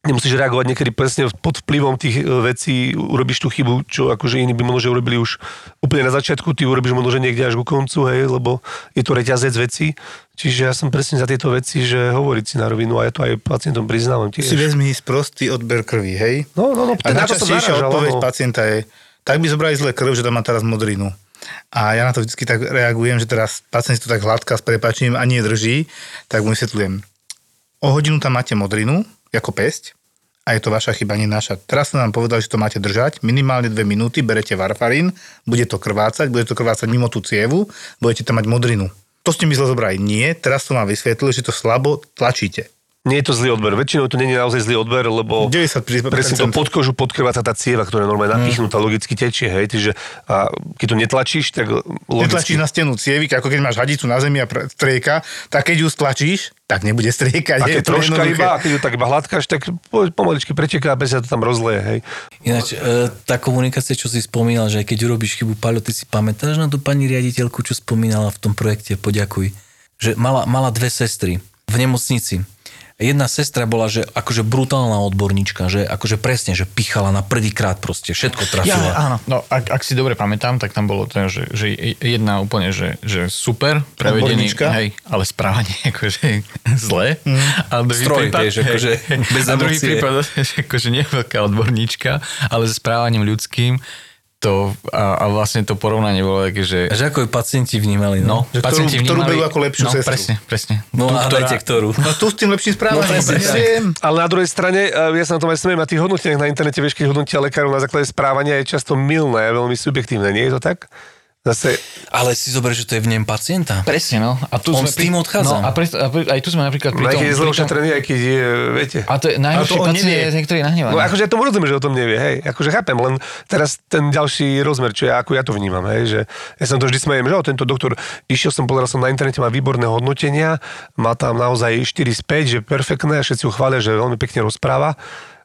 Speaker 4: nemusíš reagovať niekedy presne pod vplyvom tých e, vecí, urobíš tú chybu, čo akože iní by možno, že urobili už úplne na začiatku, ty urobíš možno, že niekde až ku koncu, hej, lebo je to reťazec vecí. Čiže ja som presne za tieto veci, že hovoriť si na rovinu a ja to aj pacientom priznávam tiež.
Speaker 3: Si vezmi sprostý odber krvi, hej?
Speaker 4: No, no, no,
Speaker 3: A
Speaker 4: som
Speaker 3: najčastejšia odpoveď
Speaker 4: áno.
Speaker 3: pacienta je, tak by zobrali zle krv, že tam má teraz modrinu. A ja na to vždy tak reagujem, že teraz pacient si to tak hladká s prepačením a nie drží, tak mu vysvetľujem. O hodinu tam máte modrinu, ako pesť, a je to vaša chyba, nie naša. Teraz som nám povedal, že to máte držať, minimálne dve minúty, berete varfarín, bude to krvácať, bude to krvácať mimo tú cievu, budete tam mať modrinu. To ste mi zle zobrali. Nie, teraz som vám vysvetlil, že to slabo tlačíte.
Speaker 4: Nie je to zlý odber. Väčšinou to nie je naozaj zlý odber, lebo
Speaker 3: 90%
Speaker 4: presne to pod kožu podkrváca tá cieva, ktorá je normálne napichnutá, logicky tečie, hej, takže a keď to netlačíš, tak logicky...
Speaker 3: Netlačíš na stenu cievy, ako keď máš hadicu na zemi a strieka, tak keď ju stlačíš, tak nebude striekať.
Speaker 4: A
Speaker 3: je
Speaker 4: keď troška
Speaker 3: jednoduché.
Speaker 4: iba, a keď ju tak iba hladkáš, tak po- pomaličky preteká, bez sa to tam rozleje, hej.
Speaker 6: Ináč, e, tá komunikácia, čo si spomínal, že aj keď urobíš chybu, Paľo, ty si pamätáš na tú pani riaditeľku, čo spomínala v tom projekte, poďakuj, že mala, mala dve sestry v nemocnici. Jedna sestra bola, že akože brutálna odborníčka, že akože presne, že pichala na prvýkrát proste, všetko trafila.
Speaker 5: Ja, áno. No, ak, ak si dobre pamätám, tak tam bolo to, že, že jedna úplne, že, že super prevedený, hej, ale správanie akože zle. Mm. A druhý
Speaker 6: Stroj,
Speaker 5: prípad,
Speaker 6: vieš, akože bez
Speaker 5: a druhý prípad, že akože nie veľká odborníčka, ale so správaním ľudským, to, a, a vlastne to porovnanie bolo také, že
Speaker 6: A že ako ju pacienti vnímali,
Speaker 5: No,
Speaker 6: no.
Speaker 3: Že ktorú-
Speaker 5: pacienti
Speaker 3: ktorú
Speaker 5: vnímali-
Speaker 3: berú ako lepšiu
Speaker 5: no,
Speaker 3: sestru.
Speaker 5: presne, presne.
Speaker 6: No
Speaker 5: Tú,
Speaker 6: a dajte ktorú.
Speaker 3: No tu s tým lepším správaním.
Speaker 6: No, presne,
Speaker 3: viem.
Speaker 4: Ale na druhej strane, e, ja sa na tom aj smejem, na tých hodnoteniach na internete, vieš, keď hodnotia lekárov na základe správania je často milné, veľmi subjektívne, nie je to tak? Zase,
Speaker 6: Ale si zober, že to je v nem pacienta.
Speaker 5: Presne, no. A tu
Speaker 6: On
Speaker 5: sme
Speaker 6: s tým odchádza.
Speaker 5: No, a, pre, a pre, aj tu sme napríklad pri
Speaker 4: aj
Speaker 5: tom...
Speaker 4: keď je zle ošetrený, aj keď je, viete.
Speaker 5: a to je najhorší
Speaker 3: Ale to
Speaker 5: pacient
Speaker 3: nevie.
Speaker 5: je ten, ktorý je nahnevaný.
Speaker 4: No akože ja tomu rozumiem, že o tom nevie, hej. Akože chápem, len teraz ten ďalší rozmer, čo ja, ako ja to vnímam, hej, že ja som to vždy smejem, že o, tento doktor, išiel som, pozeral som na internete, má výborné hodnotenia, má tam naozaj 4 z 5, že perfektné, všetci ho chvália, že veľmi pekne rozpráva.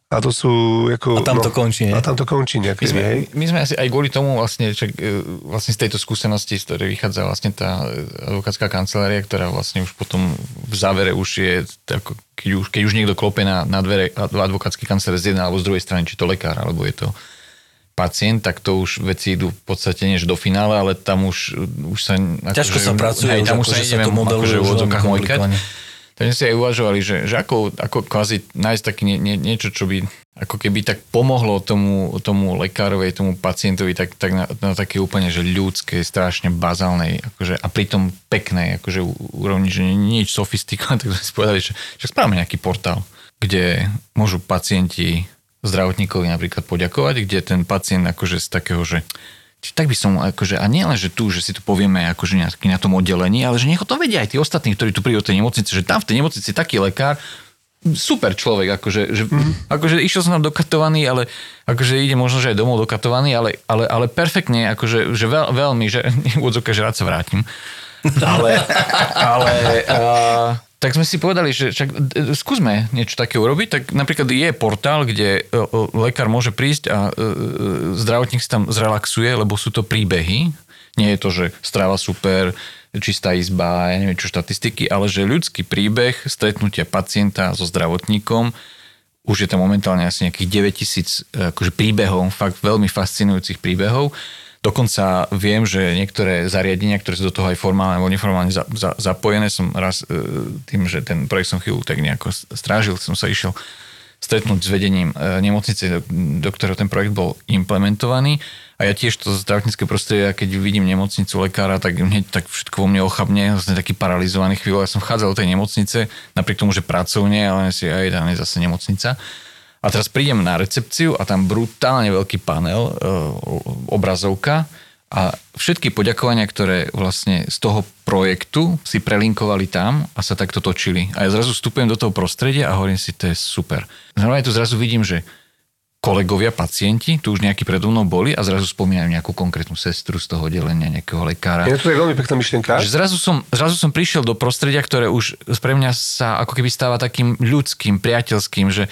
Speaker 4: A to sú, ako...
Speaker 6: A tam to končí, nie?
Speaker 4: A tam to končí
Speaker 5: My
Speaker 4: nejaké,
Speaker 5: sme,
Speaker 4: hej.
Speaker 5: my sme asi aj kvôli tomu vlastne, čak, e, vlastne z tejto skúsenosti, z ktorej vychádza vlastne tá e, advokátska kancelária, ktorá vlastne už potom v závere už je, tak, keď, už, keď už niekto klope na, na dvere advokátskej kancelárie z jednej alebo z druhej strany, či to lekár, alebo je to pacient, tak to už veci idú v podstate než do finále, ale tam už, už sa...
Speaker 6: Ťažko sa pracuje,
Speaker 5: hej,
Speaker 6: už
Speaker 5: tam
Speaker 6: ako,
Speaker 5: už sa
Speaker 6: že sa
Speaker 5: ideme
Speaker 6: to modeluje
Speaker 5: akože v
Speaker 6: už
Speaker 5: odzokách
Speaker 6: veľmi
Speaker 5: mojkať. Tak sme si aj uvažovali, že, že ako, ako kvázi nájsť taký nie, nie, niečo, čo by ako keby tak pomohlo tomu, tomu lekárovi, tomu pacientovi, tak, tak na, na také úplne, že ľudskej, strašne bazálnej, akože, a pritom peknej, akože úrovni, že nič sofistikované, tak sme si povedali, že, že spravíme nejaký portál, kde môžu pacienti zdravotníkovi napríklad poďakovať, kde ten pacient akože z takého, že tak by som, akože, a nie len, že tu, že si to povieme akože nejaký na tom oddelení, ale že nech o tom vedia aj tí ostatní, ktorí tu prídu do tej nemocnice, že tam v tej nemocnici je taký lekár, super človek, akože, že, mm. akože išiel som tam dokatovaný, ale akože ide možno, že aj domov dokatovaný, ale, ale, ale perfektne, akože, že veľ, veľmi, že že rád sa vrátim. Ale, ale uh, tak sme si povedali, že však e, skúsme niečo také urobiť. Tak napríklad je portál, kde e, e, lekár môže prísť a e, e, zdravotník si tam zrelaxuje, lebo sú to príbehy. Nie je to, že strava super, čistá izba, ja neviem čo štatistiky, ale že ľudský príbeh stretnutia pacienta so zdravotníkom už je tam momentálne asi nejakých 9000 akože príbehov, fakt veľmi fascinujúcich príbehov. Dokonca viem, že niektoré zariadenia, ktoré sú do toho aj formálne alebo neformálne za, za, zapojené, som raz e, tým, že ten projekt som chvíľu tak nejako strážil, som sa išiel stretnúť s vedením e, nemocnice, do, ktorého ten projekt bol implementovaný. A ja tiež to zdravotnícke prostredie, keď vidím nemocnicu lekára, tak hneď tak všetko vo mne ochabne, vlastne taký paralizovaný chvíľu. Ja som vchádzal do tej nemocnice, napriek tomu, že pracovne, ale si aj dáne zase nemocnica. A teraz prídem na recepciu a tam brutálne veľký panel, e, obrazovka a všetky poďakovania, ktoré vlastne z toho projektu si prelinkovali tam a sa takto točili. A ja zrazu vstupujem do toho prostredia a hovorím si, to je super. Normálne tu zrazu vidím, že kolegovia, pacienti, tu už nejakí predo mnou boli a zrazu spomínajú nejakú konkrétnu sestru z toho oddelenia, nejakého lekára.
Speaker 4: Je to je veľmi pekná myšlienka.
Speaker 5: Že zrazu, som, zrazu som prišiel do prostredia, ktoré už pre mňa sa ako keby stáva takým ľudským, priateľským, že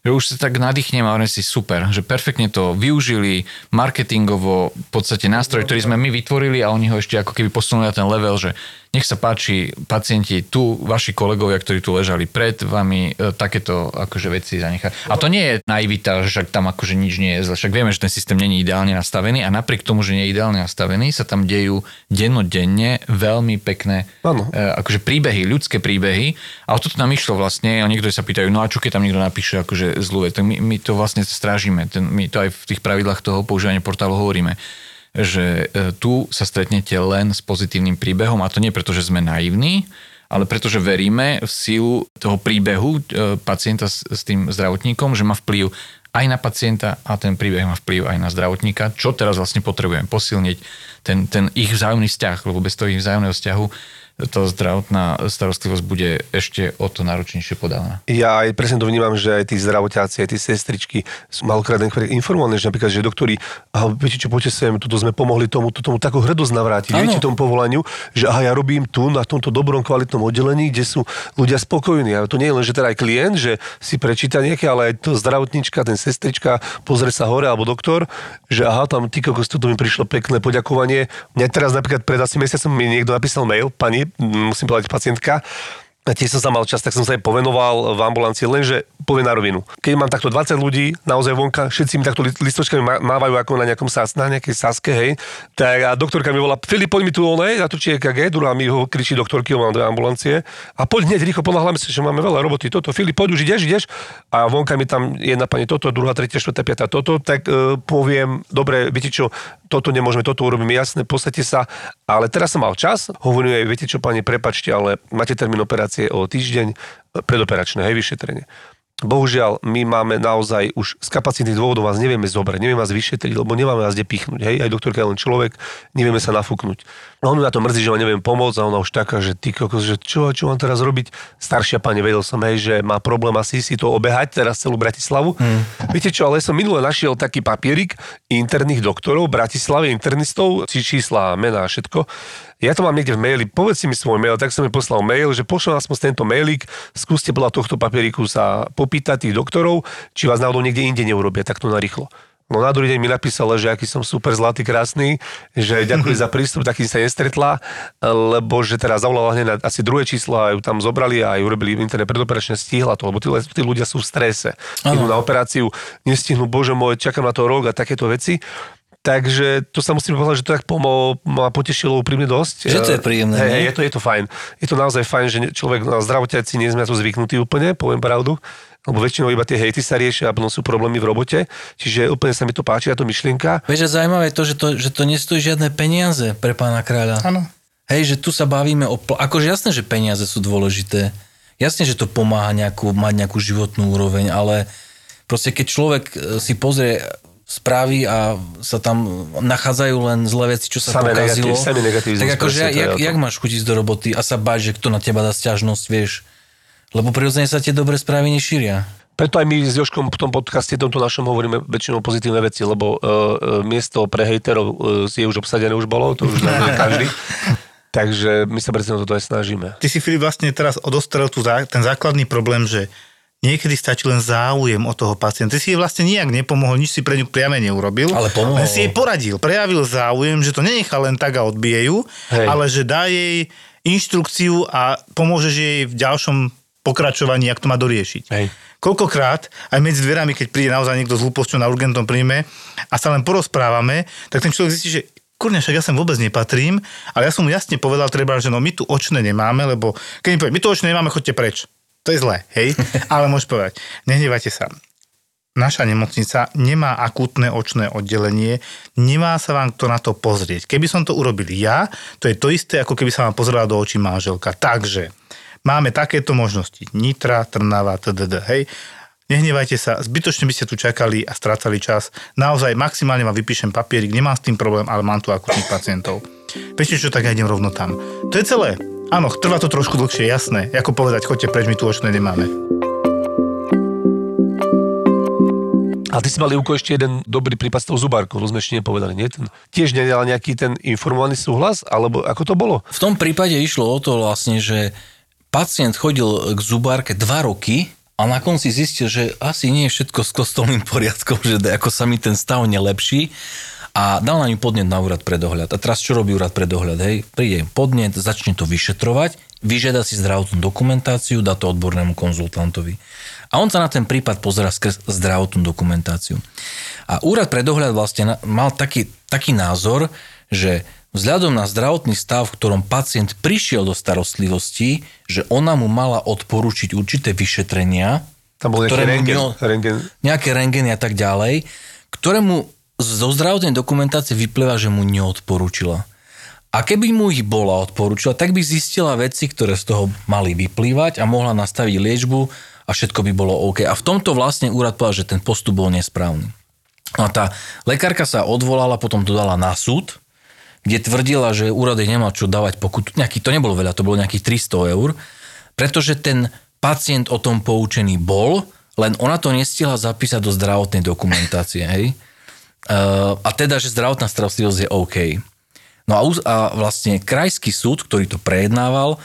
Speaker 5: že už sa tak nadýchnem a hovorím si super, že perfektne to využili marketingovo, v podstate nástroj, ktorý sme my vytvorili a oni ho ešte ako keby posunuli na ten level, že nech sa páči, pacienti, tu vaši kolegovia, ktorí tu ležali pred vami, e, takéto akože veci zanechať. A to nie je naivita, že však tam akože nič nie je zle. Však vieme, že ten systém je ideálne nastavený a napriek tomu, že nie je ideálne nastavený, sa tam dejú dennodenne veľmi pekné
Speaker 4: Áno.
Speaker 5: e, akože príbehy, ľudské príbehy. A o toto nám išlo vlastne. A niektorí sa pýtajú, no a čo keď tam niekto napíše akože zlú vec, tak my, my to vlastne strážime. Ten, my to aj v tých pravidlách toho používania portálu hovoríme že e, tu sa stretnete len s pozitívnym príbehom a to nie preto, že sme naivní, ale pretože veríme v sílu toho príbehu e, pacienta s, s tým zdravotníkom, že má vplyv aj na pacienta a ten príbeh má vplyv aj na zdravotníka, čo teraz vlastne potrebujeme posilniť ten, ten ich vzájomný vzťah, lebo bez toho ich vzájomného vzťahu tá zdravotná starostlivosť bude ešte o to náročnejšie podávaná.
Speaker 4: Ja aj presne to vnímam, že aj tí zdravotáci, aj tí sestričky sú malokrát informovaní, že napríklad, že doktori, a viete čo, poďte sem, toto sme pomohli tomu, tomu takú hrdosť navrátiť,
Speaker 6: Áno.
Speaker 4: viete tomu povolaniu, že aha, ja robím tu na tomto dobrom kvalitnom oddelení, kde sú ľudia spokojní. A to nie je len, že teda aj klient, že si prečíta nejaké, ale aj to zdravotníčka, ten sestrička, pozrie sa hore, alebo doktor, že aha, tam ty kokos, mi prišlo pekné poďakovanie. Mne teraz napríklad pred asi mesiacom mi niekto napísal mail, pani, musím povedať pacientka, a tiež som sa mal čas, tak som sa aj povenoval v ambulancii, lenže poviem na rovinu. Keď mám takto 20 ľudí, naozaj vonka, všetci mi takto li- listočkami má- mávajú ako na nejakom sas, na nejakej saske, hej, tak a doktorka mi volá, Filip, poď mi tu onej, natočí EKG, druhá mi ho kričí doktorky, mám dve ambulancie, a poď hneď rýchlo, ponáhľame si, že máme veľa roboty, toto, Filip, poď už ideš, ideš, a vonka mi tam jedna pani toto, druhá, tretia, štvrtá, piatá toto, tak e, poviem, dobre, viete čo, toto nemôžeme, toto urobíme, jasné, podstate sa, ale teraz som mal čas, hovorím jej, viete čo, pani, prepačte, ale máte termín operácie o týždeň, predoperačné, hej, vyšetrenie. Bohužiaľ, my máme naozaj už z kapacitných dôvodov vás nevieme zobrať, nevieme vás vyšetriť, lebo nemáme vás kde pichnúť. Hej, aj doktorka je len človek, nevieme sa nafúknuť. No on na to mrzí, že vám neviem pomôcť a ona už taká, že ty kokos, že čo, čo mám teraz robiť? Staršia pani, vedel som, hej, že má problém asi si to obehať, teraz celú Bratislavu. Hmm. Viete čo, ale som minule našiel taký papierik interných doktorov v Bratislave, internistov, či čísla, mená všetko. Ja to mám niekde v maili, povedz si mi svoj mail, tak som mi poslal mail, že pošlem aspoň tento mailik, skúste podľa tohto papieriku sa popýtať tých doktorov, či vás náhodou niekde inde neurobia takto narýchlo. No na druhý deň mi napísala, že aký som super zlatý, krásny, že ďakujem za prístup, takým sa nestretla, lebo že teraz zavolala hneď na asi druhé číslo a ju tam zobrali a ju urobili internet predoperačne, stihla to, lebo tí, tí ľudia sú v strese. Idú na operáciu, nestihnú, bože môj, čakám na to rok a takéto veci. Takže to sa musím povedať, že to tak pomo, ma potešilo úprimne dosť.
Speaker 6: Že to je príjemné,
Speaker 4: Hej, je to, je to fajn. Je to naozaj fajn, že človek na zdravotiaci nie sme na to zvyknutí úplne, poviem pravdu. Lebo väčšinou iba tie hejty sa riešia a potom sú problémy v robote. Čiže úplne sa mi to páči, táto myšlienka.
Speaker 6: Vieš, zaujímavé je to, že to, že to nestojí žiadne peniaze pre pána kráľa.
Speaker 3: Áno.
Speaker 6: Hej, že tu sa bavíme o... Pl- akože jasné, že peniaze sú dôležité. Jasne, že to pomáha nejakú, mať nejakú životnú úroveň, ale proste keď človek e, si pozrie správy a sa tam nachádzajú len zlé veci, čo sa
Speaker 4: Samé
Speaker 6: pokazilo.
Speaker 4: negatív- negativizmus,
Speaker 6: tak akože jak, jak máš chutiť do roboty a sa báť, že kto na teba dá sťažnosť, vieš? Lebo prirodzene sa tie dobré správy nešíria.
Speaker 4: Preto aj my s Joškom v tom podcaste tomto našom hovoríme väčšinou pozitívne veci, lebo uh, miesto pre hejterov uh, je už obsadené, už bolo, to už vie každý. Takže my sa presne toto aj snažíme.
Speaker 3: Ty si, Filip, vlastne teraz odostrel tu zá, ten základný problém, že niekedy stačí len záujem o toho pacienta. Ty si jej vlastne nijak nepomohol, nič si pre ňu priame neurobil.
Speaker 6: Ale pomohol.
Speaker 3: Len si jej poradil, prejavil záujem, že to nenechá len tak a odbije ju,
Speaker 4: Hej.
Speaker 3: ale že dá jej inštrukciu a pomôže jej v ďalšom pokračovaní, ak to má doriešiť.
Speaker 4: Hej.
Speaker 3: Koľkokrát, aj medzi dverami, keď príde naozaj niekto s hlúposťou na urgentnom príjme a sa len porozprávame, tak ten človek zistí, že kurňa, však ja sem vôbec nepatrím, ale ja som mu jasne povedal, treba, že no my tu očné nemáme, lebo keď mi povie, my tu očné nemáme, chodte preč. To je zlé, hej? Ale môžeš povedať, nehnevajte sa. Naša nemocnica nemá akútne očné oddelenie, nemá sa vám kto na to pozrieť. Keby som to urobil ja, to je to isté, ako keby sa vám pozerala do očí manželka. Takže máme takéto možnosti. Nitra, Trnava, tdd. Hej? Nehnevajte sa, zbytočne by ste tu čakali a strácali čas. Naozaj maximálne vám vypíšem papierik, nemám s tým problém, ale mám tu akutných pacientov. Viete čo, tak ja idem rovno tam. To je celé. Áno, trvá to trošku dlhšie, jasné. Ako povedať, choďte preč, my tu očné nemáme.
Speaker 4: A ty si mal, Ivko, ešte jeden dobrý prípad s tou zubárkou, to sme ešte nepovedali, nie? Ten, tiež nedal nejaký ten informovaný súhlas, alebo ako to bolo?
Speaker 6: V tom prípade išlo o to vlastne, že pacient chodil k zubárke dva roky a na konci zistil, že asi nie je všetko s kostolným poriadkom, že ako sa mi ten stav nelepší a dal na ňu podnet na úrad pre dohľad. A teraz čo robí úrad pre dohľad? Hej? Príde im podnet, začne to vyšetrovať, vyžiada si zdravotnú dokumentáciu, dá to odbornému konzultantovi. A on sa na ten prípad pozera skrz zdravotnú dokumentáciu. A úrad pre dohľad vlastne mal taký, taký názor, že vzhľadom na zdravotný stav, v ktorom pacient prišiel do starostlivosti, že ona mu mala odporučiť určité vyšetrenia,
Speaker 4: Tam bol nejaký
Speaker 6: ktoré mu
Speaker 4: rengen,
Speaker 6: nejaké rengeny a tak ďalej, ktoré mu zo zdravotnej dokumentácie vyplýva, že mu neodporúčila. A keby mu ich bola odporúčila, tak by zistila veci, ktoré z toho mali vyplývať a mohla nastaviť liečbu a všetko by bolo OK. A v tomto vlastne úrad povedal, že ten postup bol nesprávny. A tá lekárka sa odvolala, potom to dala na súd, kde tvrdila, že úrad jej nemal čo dávať pokutu. Nejaký, to nebolo veľa, to bolo nejakých 300 eur, pretože ten pacient o tom poučený bol, len ona to nestihla zapísať do zdravotnej dokumentácie. Hej? Uh, a teda, že zdravotná starostlivosť je OK. No a, a vlastne krajský súd, ktorý to prejednával,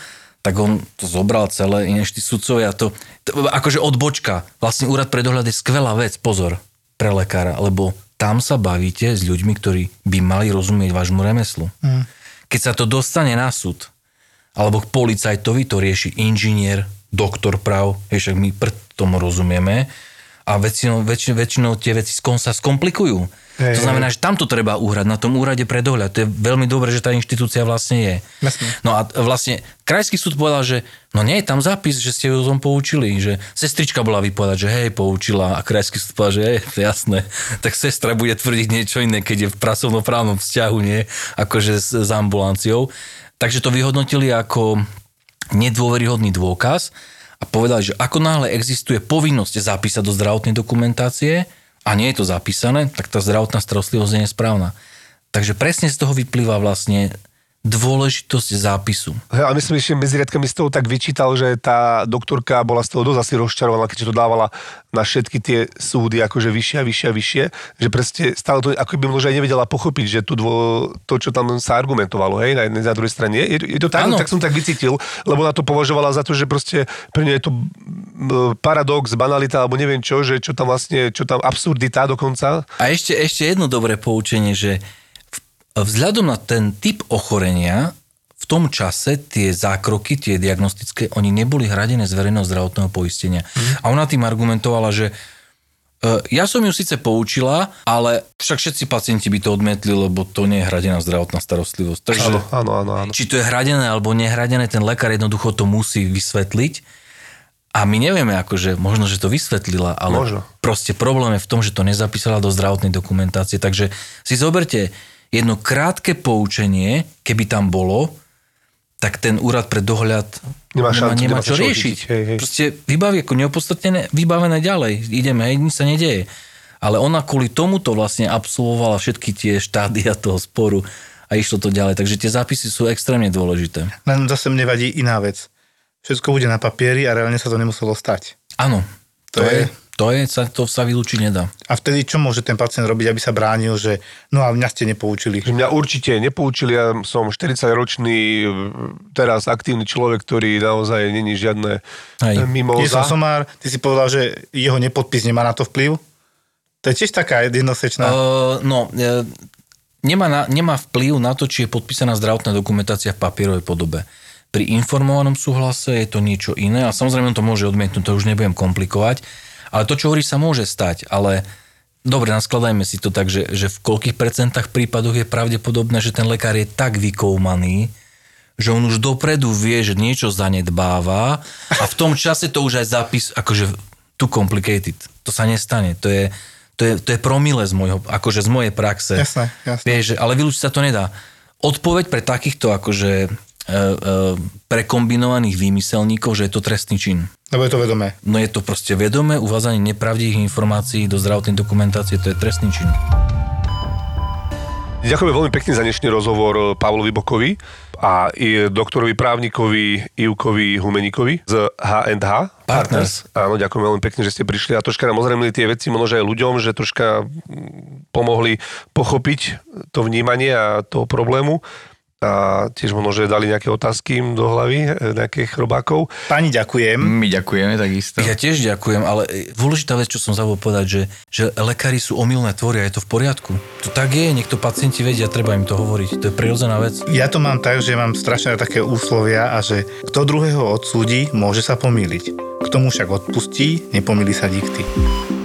Speaker 6: tak on to zobral celé, inéž tí sudcovia to, to, akože odbočka, vlastne úrad pre dohľad je skvelá vec, pozor, pre lekára, lebo tam sa bavíte s ľuďmi, ktorí by mali rozumieť vášmu remeslu. Mm. Keď sa to dostane na súd, alebo k policajtovi to rieši inžinier, doktor práv, vieš, však my pr tomu rozumieme, a väčšinou, väč, väčšinou tie veci skon sa skomplikujú.
Speaker 3: Hej,
Speaker 6: to znamená, že tam to treba uhrať, na tom úrade pre dohľad. To je veľmi dobré, že tá inštitúcia vlastne je.
Speaker 3: Jasne.
Speaker 6: No a vlastne krajský súd povedal, že no nie je tam zápis, že ste ju o tom poučili, že sestrička bola vypovedať, že hej, poučila a krajský súd povedal, že hej, to je jasné, tak sestra bude tvrdiť niečo iné, keď je v pracovnoprávnom vzťahu, nie, akože s, s ambulanciou. Takže to vyhodnotili ako nedôveryhodný dôkaz a povedali, že ako náhle existuje povinnosť zapísať do zdravotnej dokumentácie a nie je to zapísané, tak tá zdravotná starostlivosť je nesprávna. Takže presne z toho vyplýva vlastne dôležitosť zápisu.
Speaker 4: Hej, a myslím, že medzi riadkami z toho tak vyčítal, že tá doktorka bola z toho dosť asi rozčarovaná, keďže to dávala na všetky tie súdy akože vyššie a vyššie a vyššie, že presne stále to ako by možno aj nevedela pochopiť, že tu dvo, to, čo tam sa argumentovalo, hej, na jednej na druhej strane. Je, je to tak, tak som tak vycítil, lebo na to považovala za to, že proste pre ňu je to paradox, banalita, alebo neviem čo, že čo tam vlastne, čo tam absurdita dokonca.
Speaker 6: A ešte, ešte jedno dobré poučenie, že vzhľadom na ten typ ochorenia v tom čase tie zákroky, tie diagnostické, oni neboli hradené z verejného zdravotného poistenia. A ona tým argumentovala, že e, ja som ju síce poučila, ale však všetci pacienti by to odmietli, lebo to nie je hradená zdravotná starostlivosť. Takže
Speaker 4: Áno, áno, áno, áno.
Speaker 6: či to je hradené alebo nehradené, ten lekár jednoducho to musí vysvetliť. A my nevieme, akože možno, že to vysvetlila, ale
Speaker 4: Možno.
Speaker 6: proste problém je v tom, že to nezapísala do zdravotnej dokumentácie. Takže si zoberte jedno krátke poučenie, keby tam bolo, tak ten úrad pre dohľad
Speaker 4: Nemá šancu,
Speaker 6: nemá
Speaker 4: nemá
Speaker 6: čo riešiť.
Speaker 4: hej, hej.
Speaker 6: Proste vybaví ako neopodstatnené, vybavené ďalej. Ideme, hej, nič sa nedeje. Ale ona kvôli tomuto vlastne absolvovala všetky tie štádia toho sporu a išlo to ďalej. Takže tie zápisy sú extrémne dôležité.
Speaker 3: Len zase mne vadí iná vec. Všetko bude na papieri a reálne sa to nemuselo stať.
Speaker 6: Áno, to,
Speaker 3: To
Speaker 6: je,
Speaker 3: je-
Speaker 6: to je, sa, to sa vylúčiť nedá.
Speaker 3: A vtedy čo môže ten pacient robiť, aby sa bránil, že no a mňa ste nepoučili.
Speaker 4: Že mňa určite nepoučili, ja som 40-ročný teraz aktívny človek, ktorý naozaj není žiadne
Speaker 6: Hej.
Speaker 4: Mimo
Speaker 3: Nie som somár, ty si povedal, že jeho nepodpis nemá na to vplyv? To je tiež taká jednosečná...
Speaker 6: Uh, no, uh, nemá, na, nemá vplyv na to, či je podpísaná zdravotná dokumentácia v papierovej podobe. Pri informovanom súhlase je to niečo iné a samozrejme on to môže odmietnúť, to už nebudem komplikovať, ale to, čo hovorí, sa môže stať, ale dobre, naskladajme si to tak, že, že v koľkých percentách prípadoch je pravdepodobné, že ten lekár je tak vykoumaný, že on už dopredu vie, že niečo zanedbáva a v tom čase to už aj zápis, akože too complicated. To sa nestane. To je, to je, to je promile z, môjho, akože z mojej praxe.
Speaker 3: Jasné, jasné.
Speaker 6: Vieš, ale vylúčiť sa to nedá. Odpoveď pre takýchto akože prekombinovaných výmyselníkov, že je to trestný čin.
Speaker 3: Lebo je to vedomé.
Speaker 6: No je to proste vedomé uvádzanie nepravdivých informácií do zdravotnej dokumentácie, to je trestný čin.
Speaker 4: Ďakujeme veľmi pekne za dnešný rozhovor eh, Pavlovi Bokovi a i doktorovi právnikovi Ivkovi Humeníkovi z H&H.
Speaker 6: Partners.
Speaker 4: Áno, ďakujem veľmi pekne, že ste prišli a troška nám ozremili tie veci, možno aj ľuďom, že troška mm, pomohli pochopiť to vnímanie a toho problému a tiež možno, že dali nejaké otázky im do hlavy, eh, nejakých chrobákov.
Speaker 3: Pani, ďakujem.
Speaker 5: My ďakujeme takisto.
Speaker 6: Ja tiež ďakujem, ale dôležitá vec, čo som zabudol povedať, že, že lekári sú omylné tvory a je to v poriadku. To tak je, niekto pacienti vedia, treba im to hovoriť. To je prirodzená vec.
Speaker 3: Ja to mám tak, že mám strašne také úslovia a že kto druhého odsúdi, môže sa pomýliť. Kto mu však odpustí, nepomýli sa nikdy.